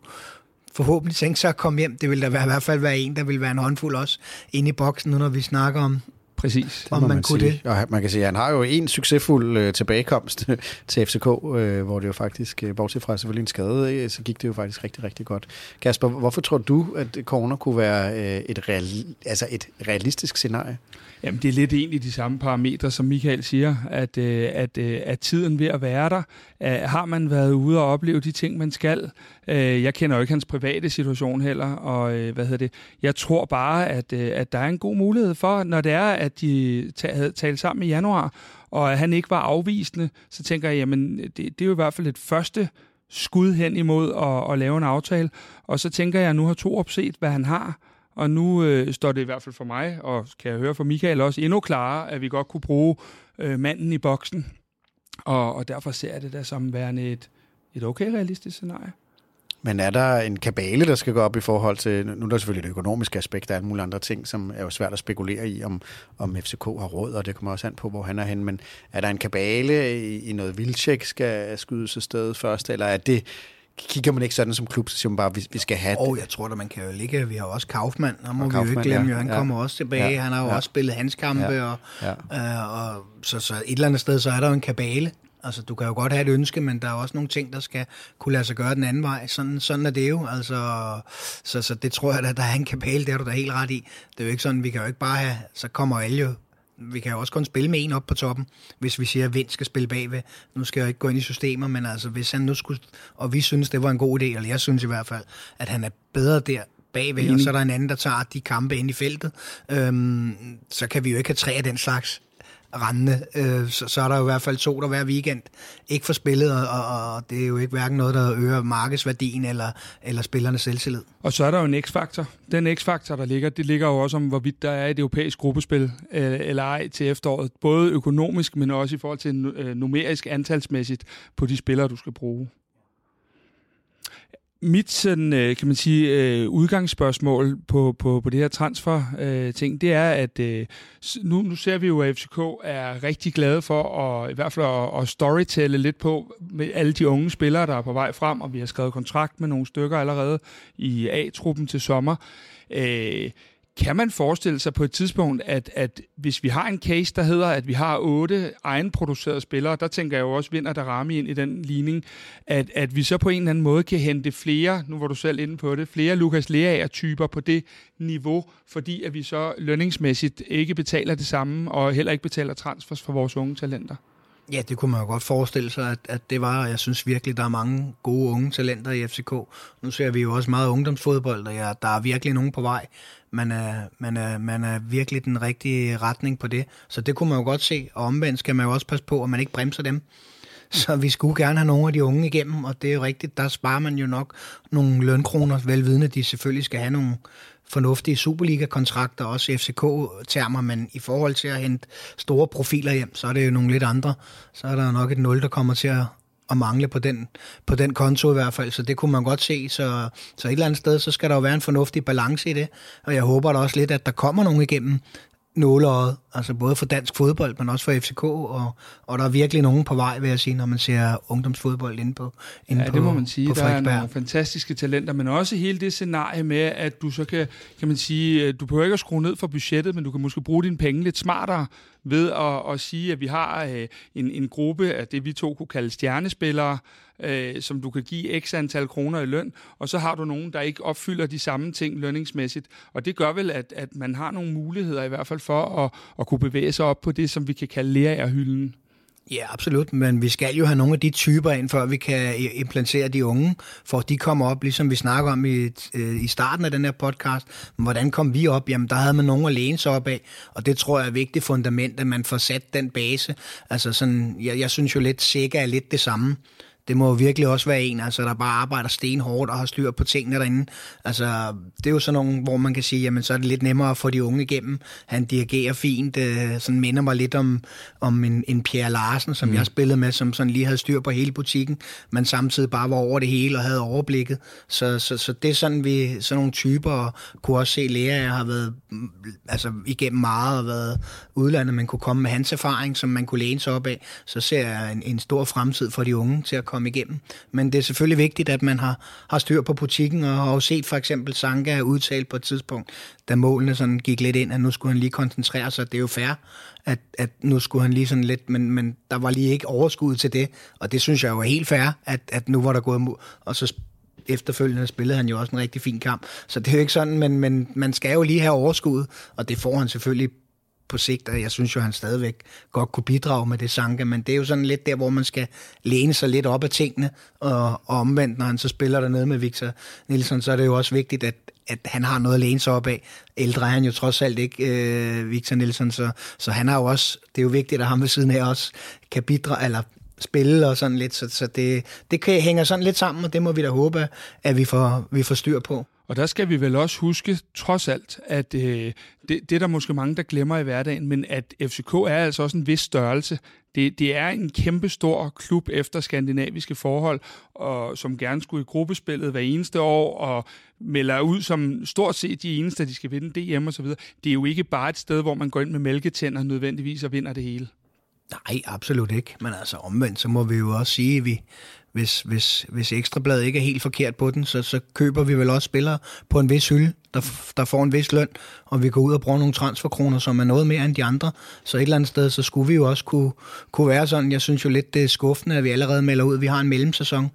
forhåbentlig tænke sig at komme hjem. Det vil da være, i hvert fald være en, der vil være en håndfuld også inde i boksen, nu når vi snakker om, Præcis. Om man, man kunne sige. det. Og man kan sige, at han har jo en succesfuld øh, tilbagekomst til FCK, øh, hvor det jo faktisk, øh, bortset fra selvfølgelig en skade, øh, så gik det jo faktisk rigtig, rigtig godt. Kasper, hvorfor tror du, at corner kunne være øh, et, real, altså et realistisk scenarie? Jamen, det er lidt egentlig de samme parametre, som Michael siger, at, øh, at, øh, at tiden ved at være der, øh, har man været ude og opleve de ting, man skal. Øh, jeg kender jo ikke hans private situation heller, og øh, hvad hedder det? Jeg tror bare, at, øh, at der er en god mulighed for, når det er, at de havde talt sammen i januar, og at han ikke var afvisende, så tænker jeg, jamen, det, det er jo i hvert fald et første skud hen imod at, at lave en aftale. Og så tænker jeg, at nu har to opset, hvad han har, og nu øh, står det i hvert fald for mig, og kan jeg høre fra Michael også, endnu klarere, at vi godt kunne bruge øh, manden i boksen. Og, og derfor ser jeg det da som værende et, et okay realistisk scenarie. Men er der en kabale, der skal gå op i forhold til, nu er der selvfølgelig det økonomiske aspekt, der er alle mulige andre ting, som er jo svært at spekulere i, om, om FCK har råd, og det kommer også an på, hvor han er hen, men er der en kabale i, i noget vildtjek, skal skydes afsted først, eller er det, kigger man ikke sådan som klub, så siger man bare, vi, vi skal have det. Oh, jeg tror at man kan jo ligge, vi har også Kaufmann, ham må og vi Kaufmann, jo ikke glemme, ja, han ja. kommer også tilbage, ja, han har jo ja. også spillet hans kampe, ja, og, ja. Øh, og så, så et eller andet sted, så er der jo en kabale, Altså, du kan jo godt have et ønske, men der er også nogle ting, der skal kunne lade sig gøre den anden vej. Sådan, sådan er det jo. Altså, så, så det tror jeg, at der er en kabale, det er du da helt ret i. Det er jo ikke sådan, vi kan jo ikke bare have, så kommer alle jo vi kan jo også kun spille med en op på toppen, hvis vi siger, at Vind skal spille bagved. Nu skal jeg ikke gå ind i systemer, men altså, hvis han nu skulle, og vi synes, det var en god idé, eller jeg synes i hvert fald, at han er bedre der bagved, og så er der en anden, der tager de kampe ind i feltet, øhm, så kan vi jo ikke have tre af den slags rendende, øh, så, så er der jo i hvert fald to, der hver weekend ikke får spillet, og, og det er jo ikke hverken noget, der øger markedsværdien eller, eller spillernes selvtillid. Og så er der jo en x-faktor. Den x-faktor, der ligger, det ligger jo også om, hvorvidt der er et europæisk gruppespil øh, eller ej til efteråret. Både økonomisk, men også i forhold til øh, numerisk antalsmæssigt på de spillere, du skal bruge mit sådan, øh, kan man sige, øh, udgangsspørgsmål på, på, på det her transfer-ting, øh, det er, at øh, nu, nu ser vi jo, at FCK er rigtig glade for at, i hvert fald at, at storytelle lidt på med alle de unge spillere, der er på vej frem, og vi har skrevet kontrakt med nogle stykker allerede i A-truppen til sommer. Øh, kan man forestille sig på et tidspunkt, at, at hvis vi har en case, der hedder, at vi har otte egenproducerede spillere, der tænker jeg jo også vinder Darami ind i den ligning, at, at vi så på en eller anden måde kan hente flere, nu var du selv inde på det, flere Lukas Leaer-typer på det niveau, fordi at vi så lønningsmæssigt ikke betaler det samme, og heller ikke betaler transfers for vores unge talenter. Ja, det kunne man jo godt forestille sig, at, at det var, jeg synes virkelig, der er mange gode unge talenter i FCK. Nu ser vi jo også meget ungdomsfodbold, og ja, der er virkelig nogen på vej. Man er, man, er, man er virkelig den rigtige retning på det. Så det kunne man jo godt se, og omvendt skal man jo også passe på, at man ikke bremser dem. Så vi skulle gerne have nogle af de unge igennem, og det er jo rigtigt, der sparer man jo nok nogle lønkroner, velvidende, de selvfølgelig skal have nogle, fornuftige Superliga-kontrakter, også FCK-termer, men i forhold til at hente store profiler hjem, så er det jo nogle lidt andre. Så er der nok et nul, der kommer til at, at mangle på den, på den konto i hvert fald, så det kunne man godt se. Så, så et eller andet sted, så skal der jo være en fornuftig balance i det, og jeg håber da også lidt, at der kommer nogen igennem, nåleøjet, altså både for dansk fodbold, men også for FCK, og, og der er virkelig nogen på vej, vil jeg sige, når man ser ungdomsfodbold inde på inde Ja, på, det må man sige. på Der er nogle fantastiske talenter, men også hele det scenarie med, at du så kan, kan man sige, øh, du behøver ikke at skrue ned for budgettet, men du kan måske bruge dine penge lidt smartere ved at, at sige, at vi har øh, en, en gruppe af det, vi to kunne kalde stjernespillere, øh, som du kan give x antal kroner i løn, og så har du nogen, der ikke opfylder de samme ting lønningsmæssigt. Og det gør vel, at, at man har nogle muligheder i hvert fald for at, at kunne bevæge sig op på det, som vi kan kalde lærerhylden. Ja, absolut, men vi skal jo have nogle af de typer ind, før vi kan implantere de unge, for de kommer op, ligesom vi snakker om i, øh, i starten af den her podcast. Hvordan kom vi op? Jamen, der havde man nogen at læne sig op af, og det tror jeg er et vigtigt fundament, at man får sat den base. Altså sådan, jeg, jeg synes jo lidt, sikker er lidt det samme. Det må virkelig også være en, altså, der bare arbejder stenhårdt og har styr på tingene derinde. Altså, det er jo sådan nogle, hvor man kan sige, jamen så er det lidt nemmere at få de unge igennem. Han dirigerer fint, øh, sådan minder mig lidt om, om en, en Pierre Larsen, som mm. jeg spillede med, som sådan lige havde styr på hele butikken, men samtidig bare var over det hele og havde overblikket. Så, så, så det er sådan, vi, sådan nogle typer, og kunne også se, Lea jeg har været mm, altså, igennem meget og været udlandet, man kunne komme med hans erfaring, som man kunne læne sig op af. Så ser jeg en, en stor fremtid for de unge til at komme igennem. Men det er selvfølgelig vigtigt, at man har, har styr på butikken, og har jo set for eksempel Sanka udtalt på et tidspunkt, da målene sådan gik lidt ind, at nu skulle han lige koncentrere sig. Det er jo fair, at, at nu skulle han lige sådan lidt, men, men der var lige ikke overskud til det, og det synes jeg jo er helt fair, at, at nu var der gået mod, og så efterfølgende spillede han jo også en rigtig fin kamp. Så det er jo ikke sådan, men, men man skal jo lige have overskud, og det får han selvfølgelig på sigt, og jeg synes jo, han stadigvæk godt kunne bidrage med det Sanka, men det er jo sådan lidt der, hvor man skal læne sig lidt op af tingene, og, og omvendt, når han så spiller dernede med Victor Nielsen, så er det jo også vigtigt, at, at han har noget at læne sig op af. Ældre er han jo trods alt ikke, øh, Victor Nielsen, så, så han har jo også, det er jo vigtigt, at ham ved siden af også kan bidrage, eller spille og sådan lidt, så, så det, det kan, hænger sådan lidt sammen, og det må vi da håbe, at vi får, vi får styr på. Og der skal vi vel også huske, trods alt, at øh, det, det er der måske mange, der glemmer i hverdagen, men at FCK er altså også en vis størrelse. Det, det er en kæmpe stor klub efter skandinaviske forhold, og som gerne skulle i gruppespillet hver eneste år, og melder ud som stort set de eneste, de skal vinde DM og så videre. Det er jo ikke bare et sted, hvor man går ind med mælketænder nødvendigvis og vinder det hele. Nej, absolut ikke. Men altså omvendt, så må vi jo også sige, at vi, hvis, hvis, hvis Ekstrabladet ikke er helt forkert på den, så, så køber vi vel også spillere på en vis hylde, der, der får en vis løn, og vi går ud og bruger nogle transferkroner, som er noget mere end de andre. Så et eller andet sted, så skulle vi jo også kunne, kunne være sådan. Jeg synes jo lidt, det er skuffende, at vi allerede melder ud, at vi har en mellemsæson.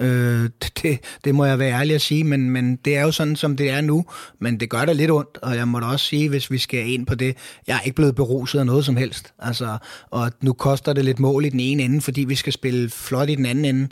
Øh, det, det må jeg være ærlig at sige, men, men det er jo sådan, som det er nu. Men det gør da lidt ondt, og jeg må da også sige, hvis vi skal ind på det, jeg er ikke blevet beruset af noget som helst. Altså, og nu koster det lidt mål i den ene ende, fordi vi skal spille flot i den anden ende.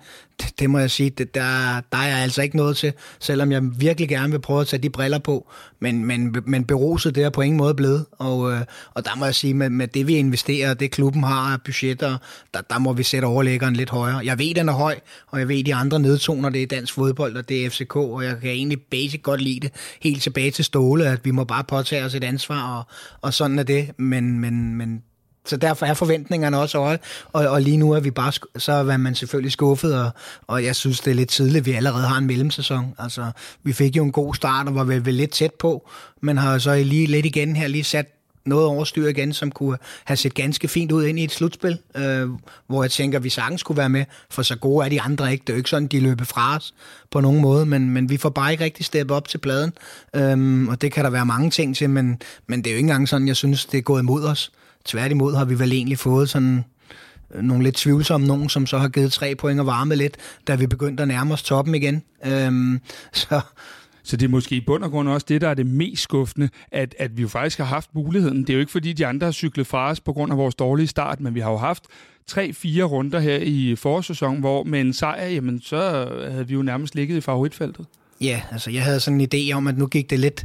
Det, må jeg sige, det, der, der er jeg altså ikke noget til, selvom jeg virkelig gerne vil prøve at tage de briller på. Men, men, men beruset det er på ingen måde blevet. Og, øh, og der må jeg sige, med, med det vi investerer, det klubben har af budgetter, der, der må vi sætte overlæggeren lidt højere. Jeg ved, den er høj, og jeg ved, de andre nedtoner det er dansk fodbold, og det er FCK, og jeg kan egentlig basic godt lide det. Helt tilbage til Ståle, at vi må bare påtage os et ansvar, og, og sådan er det. Men, men, men så derfor er forventningerne også høje, og, og lige nu er vi bare, så er man selvfølgelig skuffet, og, og jeg synes, det er lidt tidligt, vi allerede har en mellemsæson. Altså, vi fik jo en god start, og var vel, vel lidt tæt på, men har så lige lidt igen her lige sat noget overstyr igen, som kunne have set ganske fint ud ind i et slutspil, øh, hvor jeg tænker, at vi sagtens skulle være med, for så gode er de andre ikke. Det er jo ikke sådan, de løber fra os på nogen måde, men, men vi får bare ikke rigtig steppet op til pladen, øhm, og det kan der være mange ting til, men, men det er jo ikke engang sådan, jeg synes, det er gået imod os. Tværtimod har vi vel egentlig fået sådan øh, nogle lidt tvivlsomme nogen, som så har givet tre point og varme lidt, da vi begyndte at nærme os toppen igen. Øhm, så, så det er måske i bund og grund også det, der er det mest skuffende, at, at vi jo faktisk har haft muligheden. Det er jo ikke fordi, de andre har cyklet fra os på grund af vores dårlige start, men vi har jo haft tre-fire runder her i forårssæsonen, hvor med en sejr, jamen så havde vi jo nærmest ligget i favoritfeltet. Ja, altså jeg havde sådan en idé om, at nu gik det lidt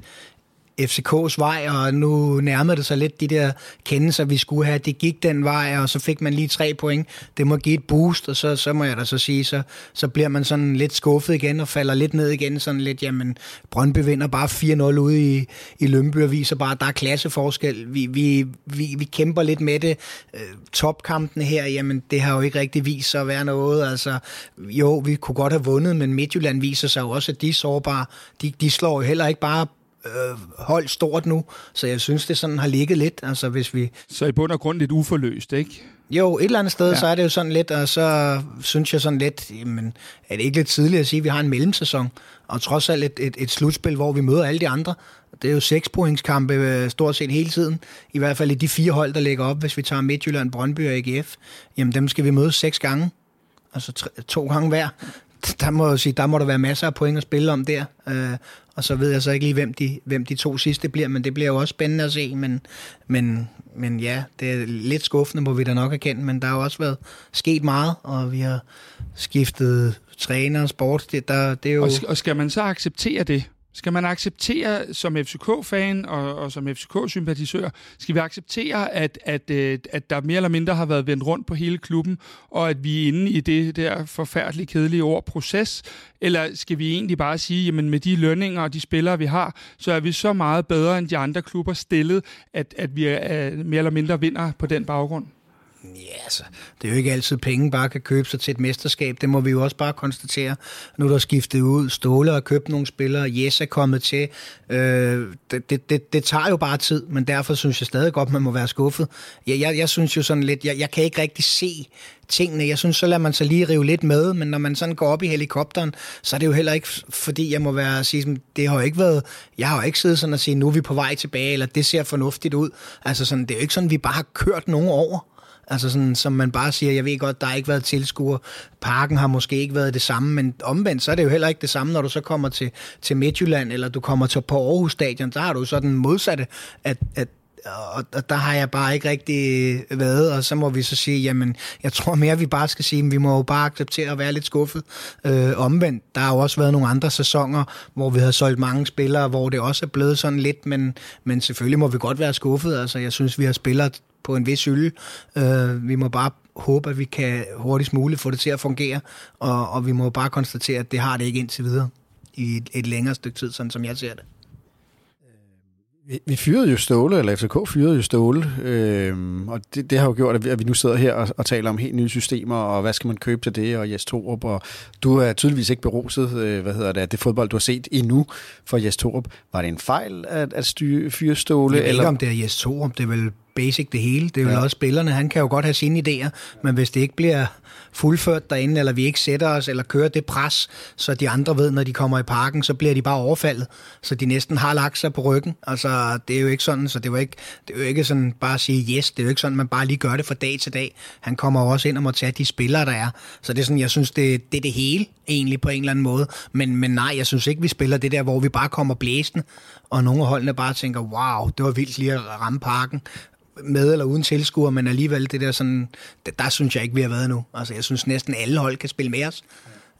FCK's vej, og nu nærmede det sig lidt de der kendelser, vi skulle have. Det gik den vej, og så fik man lige tre point. Det må give et boost, og så, så må jeg da så sige, så, så bliver man sådan lidt skuffet igen og falder lidt ned igen. Sådan lidt, jamen, Brøndby vinder bare 4-0 ude i, i Lønby og viser bare, at der er klasseforskel. Vi, vi, vi, vi kæmper lidt med det. Øh, topkampene her, jamen, det har jo ikke rigtig vist sig at være noget. Altså, jo, vi kunne godt have vundet, men Midtjylland viser sig jo også, at de er sårbare. De, de slår jo heller ikke bare øh, holdt stort nu, så jeg synes, det sådan har ligget lidt. Altså, hvis vi... Så i bund og grund lidt uforløst, ikke? Jo, et eller andet sted, ja. så er det jo sådan lidt, og så synes jeg sådan lidt, jamen, er det ikke lidt tidligt at sige, at vi har en mellemsæson, og trods alt et, et, et slutspil, hvor vi møder alle de andre. Det er jo seks pointskampe øh, stort set hele tiden. I hvert fald i de fire hold, der ligger op, hvis vi tager Midtjylland, Brøndby og AGF. Jamen dem skal vi møde seks gange. Altså tre, to gange hver. Der må, jeg sige, der må der være masser af point at spille om der. Øh, og så ved jeg så ikke lige, hvem de, hvem de to sidste bliver, men det bliver jo også spændende at se. Men, men, men ja, det er lidt skuffende, må vi da nok erkende, men der har jo også været sket meget, og vi har skiftet træner og sport. Det, der, det er jo... Og, og skal man så acceptere det? Skal man acceptere som FCK-fan og, og som FCK-sympatisør, skal vi acceptere, at, at, øh, at der mere eller mindre har været vendt rundt på hele klubben, og at vi er inde i det der forfærdeligt kedelige ord proces? Eller skal vi egentlig bare sige, jamen med de lønninger og de spillere, vi har, så er vi så meget bedre end de andre klubber stillet, at, at vi er, mere eller mindre vinder på den baggrund? Ja, altså, det er jo ikke altid penge bare kan købe sig til et mesterskab. Det må vi jo også bare konstatere. Nu er der skiftet ud. Ståle har købt nogle spillere. Jes er kommet til. Øh, det, det, det, det tager jo bare tid, men derfor synes jeg stadig godt, man må være skuffet. Jeg, jeg, jeg synes jo sådan lidt, jeg, jeg kan ikke rigtig se tingene. Jeg synes, så lader man sig lige rive lidt med, men når man sådan går op i helikopteren, så er det jo heller ikke, fordi jeg må være at sige, det har jo ikke været, jeg har jo ikke siddet sådan og sige, nu er vi på vej tilbage, eller det ser fornuftigt ud. Altså sådan, det er jo ikke sådan, vi bare har kørt nogen over. Altså sådan, som man bare siger, jeg ved godt, der har ikke været tilskuer. Parken har måske ikke været det samme, men omvendt, så er det jo heller ikke det samme, når du så kommer til, til Midtjylland, eller du kommer til på Aarhus Stadion, der har du så den modsatte, at, at og, og der har jeg bare ikke rigtig været, og så må vi så sige, jamen, jeg tror mere, vi bare skal sige, at vi må jo bare acceptere at være lidt skuffet. Øh, omvendt, der har jo også været nogle andre sæsoner, hvor vi har solgt mange spillere, hvor det også er blevet sådan lidt, men, men selvfølgelig må vi godt være skuffet. Altså, jeg synes, vi har spillere på en vis hylde. Øh, vi må bare håbe, at vi kan hurtigst muligt få det til at fungere, og, og vi må bare konstatere, at det har det ikke indtil videre i et, et længere stykke tid, sådan som jeg ser det. Vi, vi fyrede jo Ståle, eller FCK fyrede jo Ståle, øh, og det, det har jo gjort, at vi, at vi nu sidder her og, og taler om helt nye systemer, og hvad skal man købe til det, og Jes Torup, og du er tydeligvis ikke beruset, øh, hvad hedder det, det fodbold, du har set endnu for Jes Torup. Var det en fejl at, at styre, fyre Ståle? Jeg ved eller? ikke, om det er Jes Torup, det er vel basic det hele. Det er jo ja. også spillerne. Han kan jo godt have sine idéer, men hvis det ikke bliver fuldført derinde, eller vi ikke sætter os, eller kører det pres, så de andre ved, når de kommer i parken, så bliver de bare overfaldet, så de næsten har lagt sig på ryggen. Altså, det er jo ikke sådan, så det jo ikke, det er jo ikke sådan bare at sige yes, det er jo ikke sådan, man bare lige gør det fra dag til dag. Han kommer jo også ind og må tage de spillere, der er. Så det er sådan, jeg synes, det, det er det hele, egentlig på en eller anden måde. Men, men nej, jeg synes ikke, vi spiller det der, hvor vi bare kommer blæsende, og nogle af holdene bare tænker, wow, det var vildt lige at ramme parken med eller uden tilskuer, men alligevel det der sådan, det, der synes jeg ikke, vi har været nu. Altså, jeg synes næsten alle hold kan spille med os.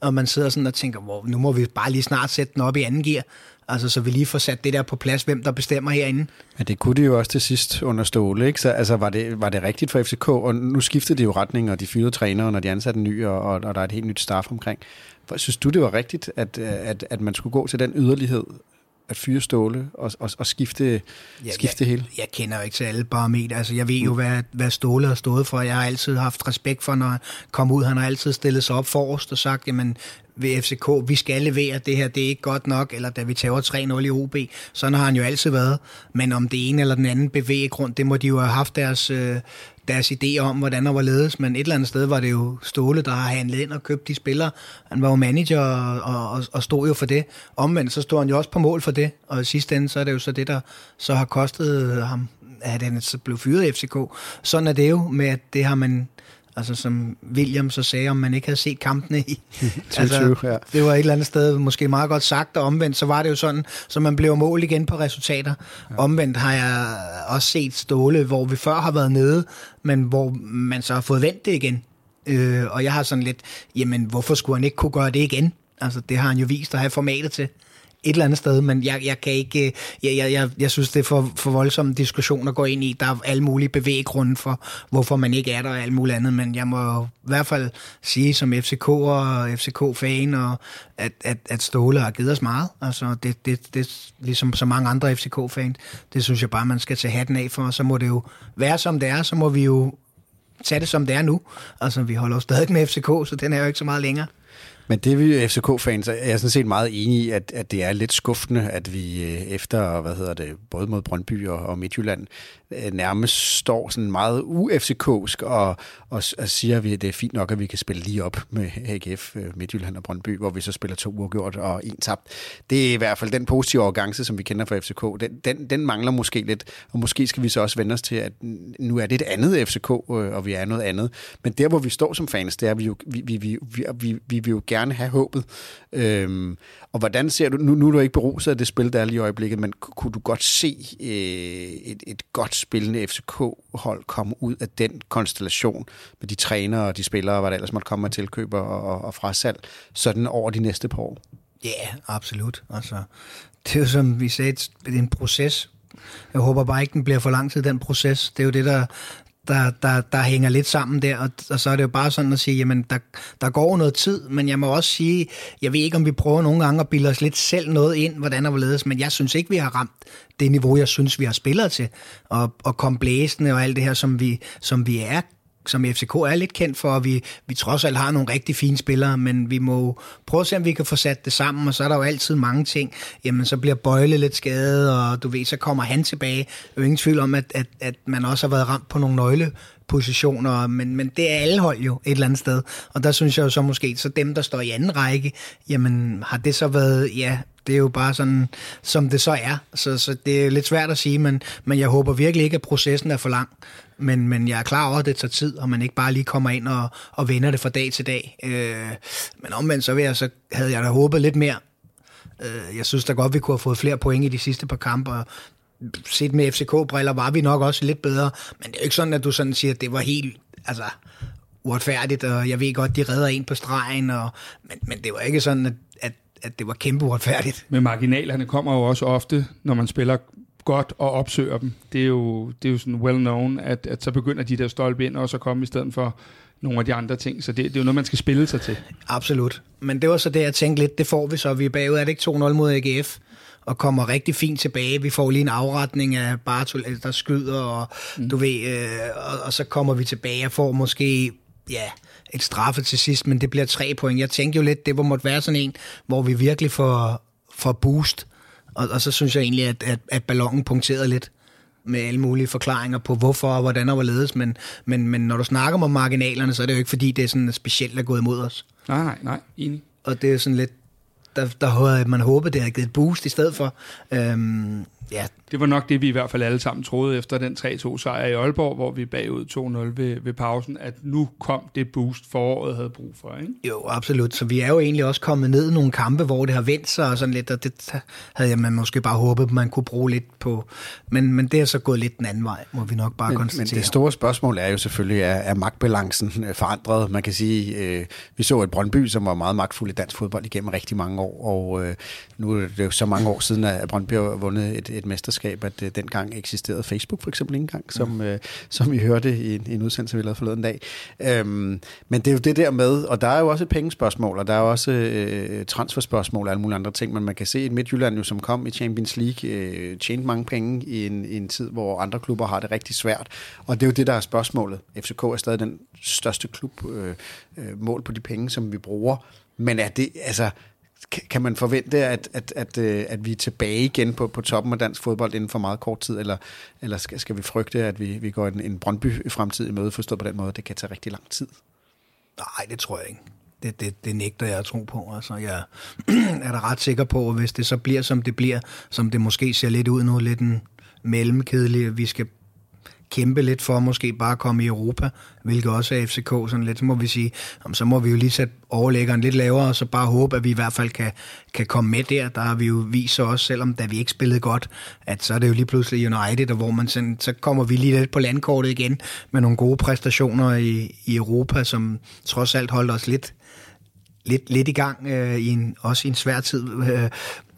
Og man sidder sådan og tænker, wow, nu må vi bare lige snart sætte den op i anden gear. Altså, så vi lige får sat det der på plads, hvem der bestemmer herinde. Men det kunne de jo også til sidst under Ståle, ikke? Så altså, var, det, var det rigtigt for FCK? Og nu skiftede de jo retning, og de fyrede træneren, og de ansatte en ny, og, og, og der er et helt nyt staff omkring. Synes du, det var rigtigt, at, at, at man skulle gå til den yderlighed at fyre Ståle og, og, og skifte, ja, skifte jeg, hele? Jeg kender jo ikke til alle parametre. Altså, jeg ved jo, hvad, hvad Ståle har stået for. Jeg har altid haft respekt for, når han kom ud. Han har altid stillet sig op forrest og sagt, jamen, ved FCK, vi skal levere det her, det er ikke godt nok, eller da vi tager 3-0 i OB, sådan har han jo altid været. Men om det ene eller den anden bevægegrund, det må de jo have haft deres, øh, deres idé om, hvordan der var ledes, men et eller andet sted var det jo Ståle, der har handlet ind og købt de spillere. Han var jo manager og, og, og stod jo for det. Omvendt så stod han jo også på mål for det, og i sidste ende så er det jo så det, der så har kostet ham, at han så blev fyret i FCK. Sådan er det jo med, at det har man Altså som William så sagde, om man ikke havde set kampene i. 20, altså, ja. Det var et eller andet sted måske meget godt sagt, og omvendt så var det jo sådan, så man blev mål igen på resultater. Ja. Omvendt har jeg også set Ståle, hvor vi før har været nede, men hvor man så har fået vendt det igen. Øh, og jeg har sådan lidt, jamen hvorfor skulle han ikke kunne gøre det igen? Altså det har han jo vist at have formatet til et eller andet sted, men jeg, jeg kan ikke, øh, jeg, jeg, jeg, jeg synes, det er for, for voldsomme diskussion at gå ind i. Der er alle mulige bevæggrunde for, hvorfor man ikke er der og alt muligt andet, men jeg må i hvert fald sige som FCK og FCK-fan, og at, at, at Ståle har givet os meget. Altså, det, det, det, ligesom så mange andre FCK-fans, det synes jeg bare, man skal tage hatten af for, så må det jo være som det er, så må vi jo tage det som det er nu. Altså, vi holder jo stadig med FCK, så den er jo ikke så meget længere. Men det vi FCK-fans er jeg sådan set meget enig i, at, at det er lidt skuffende, at vi øh, efter, hvad hedder det, både mod Brøndby og, og Midtjylland, Øh, nærmest står sådan meget u-FCK'sk og, og, og siger, at det er fint nok, at vi kan spille lige op med AGF, øh, Midtjylland og Brøndby, hvor vi så spiller to uafgjort og en tabt. Det er i hvert fald den positive overgangse, som vi kender fra FCK. Den, den, den mangler måske lidt, og måske skal vi så også vende os til, at nu er det et andet FCK, øh, og vi er noget andet. Men der, hvor vi står som fans, det er, at vi, jo, vi, vi, vi, vi, vi, vi vil jo gerne have håbet. Øhm, og hvordan ser du, nu, nu er du ikke beruset af det spil, der er lige i øjeblikket, men kunne du godt se øh, et, et godt spillende FCK-hold komme ud af den konstellation med de trænere og de spillere, hvad der ellers måtte komme med tilkøber og, og frasalg, sådan over de næste par år? Ja, yeah, absolut. Altså, det er jo som vi sagde, det er en proces. Jeg håber bare ikke, den bliver for lang tid, den proces. Det er jo det, der, der, der, der hænger lidt sammen der, og, og så er det jo bare sådan at sige, jamen der, der går noget tid, men jeg må også sige, jeg ved ikke, om vi prøver nogle gange at bilde os lidt selv noget ind, hvordan og ledes, men jeg synes ikke, vi har ramt det niveau, jeg synes, vi har spillet til, og, og kom blæsende og alt det her, som vi, som vi er som FCK er lidt kendt for, at vi, vi trods alt har nogle rigtig fine spillere, men vi må prøve at se, om vi kan få sat det sammen, og så er der jo altid mange ting. Jamen, så bliver Bøjle lidt skadet, og du ved, så kommer han tilbage. Der er ingen tvivl om, at, at, at man også har været ramt på nogle nøgle positioner, men, men det er alle hold jo et eller andet sted. Og der synes jeg jo så måske, så dem, der står i anden række, jamen har det så været, ja, det er jo bare sådan, som det så er. Så, så det er lidt svært at sige, men, men jeg håber virkelig ikke, at processen er for lang. Men, men jeg er klar over, at det tager tid, og man ikke bare lige kommer ind og, og vender det fra dag til dag. Øh, men omvendt, så, vil jeg, så havde jeg da håbet lidt mere. Øh, jeg synes da godt, vi kunne have fået flere point i de sidste par kampe, og set med FCK-briller var vi nok også lidt bedre. Men det er jo ikke sådan, at du sådan siger, at det var helt... Altså, uretfærdigt, og jeg ved godt, de redder en på stregen, og, men, men det var ikke sådan, at, at, at det var kæmpe uretfærdigt. Men marginalerne kommer jo også ofte, når man spiller godt og opsøger dem. Det er jo, det er jo sådan well known, at, at så begynder de der stolpe ind også at komme i stedet for nogle af de andre ting. Så det, det er jo noget, man skal spille sig til. Absolut. Men det var så det, jeg tænkte lidt, det får vi så. Vi er bagud, er det ikke 2-0 mod AGF? og kommer rigtig fint tilbage. Vi får lige en afretning af Bartol, der skyder, og mm. du ved, øh, og, og så kommer vi tilbage og får måske, ja, et straffe til sidst, men det bliver tre point. Jeg tænker jo lidt, det måtte være sådan en, hvor vi virkelig får, får boost, og, og så synes jeg egentlig, at, at, at ballonen punkterede lidt med alle mulige forklaringer på hvorfor og hvordan og hvorledes, men, men, men når du snakker om marginalerne, så er det jo ikke fordi, det er sådan specielt er gået imod os. Nej, nej, nej, enig. Og det er sådan lidt, der, der havde man håbet, det havde givet et boost i stedet for. Øhm, ja. Det var nok det, vi i hvert fald alle sammen troede efter den 3-2 sejr i Aalborg, hvor vi bagud 2-0 ved, ved pausen, at nu kom det boost, foråret havde brug for. Ikke? Jo, absolut. Så vi er jo egentlig også kommet ned i nogle kampe, hvor det har vendt sig og sådan lidt, og det havde man måske bare håbet, man kunne bruge lidt på. Men, men det er så gået lidt den anden vej, må vi nok bare men, konstatere. Men det store spørgsmål er jo selvfølgelig, er, er magtbalancen øh, forandret? Man kan sige, øh, vi så et Brøndby, som var meget magtfuld i dansk fodbold igennem rigtig mange år, og øh, nu er det jo så mange år siden, at Brøndby har vundet et, et mesterskab, at øh, dengang eksisterede Facebook for eksempel ikke engang, som, mm. øh, som vi hørte i en, en udsendelse, vi lavede forleden dag. Øhm, men det er jo det der med, og der er jo også et pengespørgsmål, og der er også øh, transferspørgsmål og alle mulige andre ting, men man kan se, at Midtjylland jo, som kom i Champions League, øh, tjente mange penge i en, i en tid, hvor andre klubber har det rigtig svært. Og det er jo det, der er spørgsmålet. FCK er stadig den største klub øh, øh, mål på de penge, som vi bruger. Men er det, altså, kan man forvente, at, at, at, øh, at vi er tilbage igen på, på toppen af dansk fodbold inden for meget kort tid, eller, eller skal, skal vi frygte, at vi, vi går en, en Brøndby-fremtid i møde, forstået på den måde, det kan tage rigtig lang tid? Nej, det tror jeg ikke. Det, det, det nægter jeg at tro på. Altså, jeg er da ret sikker på, at hvis det så bliver, som det bliver, som det måske ser lidt ud nu, lidt en mellemkedelig, vi skal kæmpe lidt for måske bare at komme i Europa, hvilket også er FCK sådan lidt, så må vi sige, så må vi jo lige sætte overlæggeren lidt lavere, og så bare håbe, at vi i hvert fald kan, kan komme med der. Der har vi jo vist os, selvom da vi ikke spillede godt, at så er det jo lige pludselig United, og hvor man sådan, så kommer vi lige lidt på landkortet igen med nogle gode præstationer i, i Europa, som trods alt holdt os lidt, lidt, lidt i gang, øh, i en, også i en svær tid. Øh,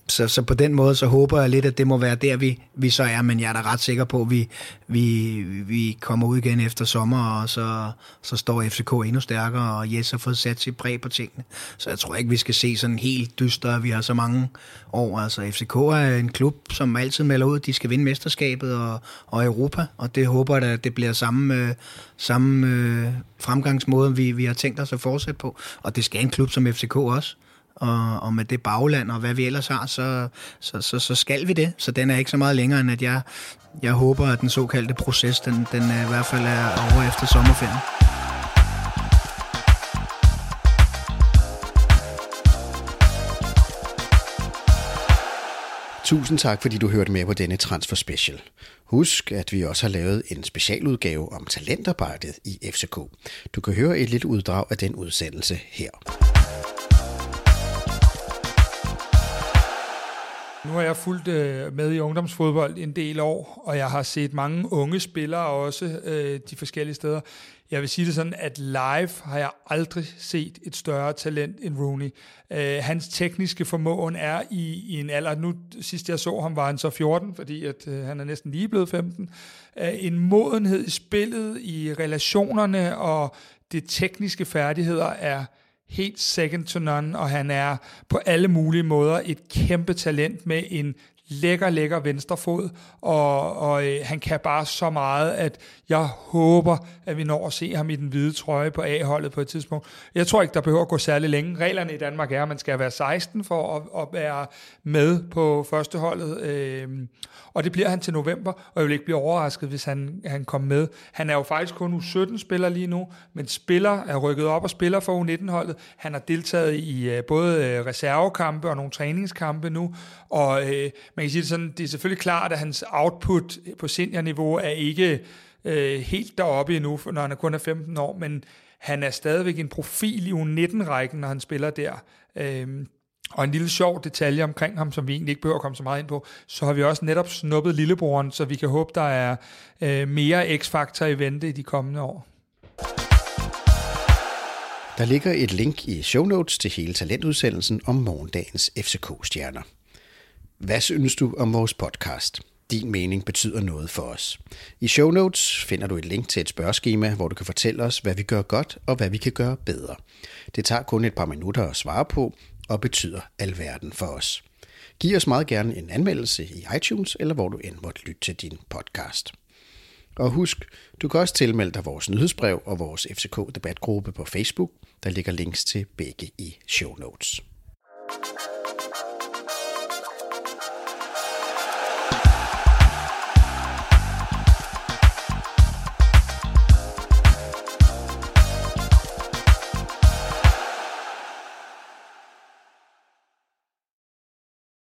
så, så på den måde, så håber jeg lidt, at det må være der, vi, vi så er, men jeg er da ret sikker på, at vi, vi, vi kommer ud igen efter sommer, og så, så står FCK endnu stærkere, og Jes har fået sat sit præg på tingene. Så jeg tror ikke, vi skal se sådan helt dyster, at vi har så mange år. Altså FCK er en klub, som altid melder ud, at de skal vinde mesterskabet og, og Europa, og det håber jeg, at det bliver samme, øh, samme øh, fremgangsmåde, vi, vi har tænkt os at fortsætte på. Og det skal en klub som FCK også og, og med det bagland og hvad vi ellers har, så, så, så, så skal vi det. Så den er ikke så meget længere, end at jeg, jeg håber, at den såkaldte proces, den, den i hvert fald er over efter sommerferien. Tusind tak, fordi du hørte med på denne Transfer Special. Husk, at vi også har lavet en specialudgave om talentarbejdet i FCK. Du kan høre et lille uddrag af den udsendelse her. Nu har jeg fulgt øh, med i ungdomsfodbold en del år, og jeg har set mange unge spillere også øh, de forskellige steder. Jeg vil sige det sådan, at live har jeg aldrig set et større talent end Rooney. Øh, hans tekniske formåen er i, i en alder, nu sidst jeg så ham, var han så 14, fordi at, øh, han er næsten lige blevet 15. Øh, en modenhed i spillet, i relationerne og det tekniske færdigheder er helt second to none, og han er på alle mulige måder et kæmpe talent med en lækker, lækker venstrefod, og, og øh, han kan bare så meget, at jeg håber, at vi når at se ham i den hvide trøje på A-holdet på et tidspunkt. Jeg tror ikke, der behøver at gå særlig længe. Reglerne i Danmark er, at man skal være 16 for at, at være med på førsteholdet, øh, og det bliver han til november, og jeg vil ikke blive overrasket, hvis han, han kommer med. Han er jo faktisk kun U17 spiller lige nu, men spiller er rykket op og spiller for U19-holdet. Han har deltaget i øh, både øh, reservekampe og nogle træningskampe nu, og øh, man kan sige det sådan, det er selvfølgelig klart, at hans output på seniorniveau er ikke øh, helt deroppe endnu, når han kun er 15 år, men han er stadigvæk en profil i U19-rækken, når han spiller der. Øhm, og en lille sjov detalje omkring ham, som vi egentlig ikke behøver at komme så meget ind på, så har vi også netop snuppet lillebroren, så vi kan håbe, der er øh, mere x-faktor i vente i de kommende år. Der ligger et link i show notes til hele talentudsendelsen om morgendagens FCK-stjerner. Hvad synes du om vores podcast? Din mening betyder noget for os. I show notes finder du et link til et spørgeskema, hvor du kan fortælle os, hvad vi gør godt og hvad vi kan gøre bedre. Det tager kun et par minutter at svare på, og betyder alverden for os. Giv os meget gerne en anmeldelse i iTunes, eller hvor du end måtte lytte til din podcast. Og husk, du kan også tilmelde dig vores nyhedsbrev og vores FCK-debatgruppe på Facebook. Der ligger links til begge i show notes.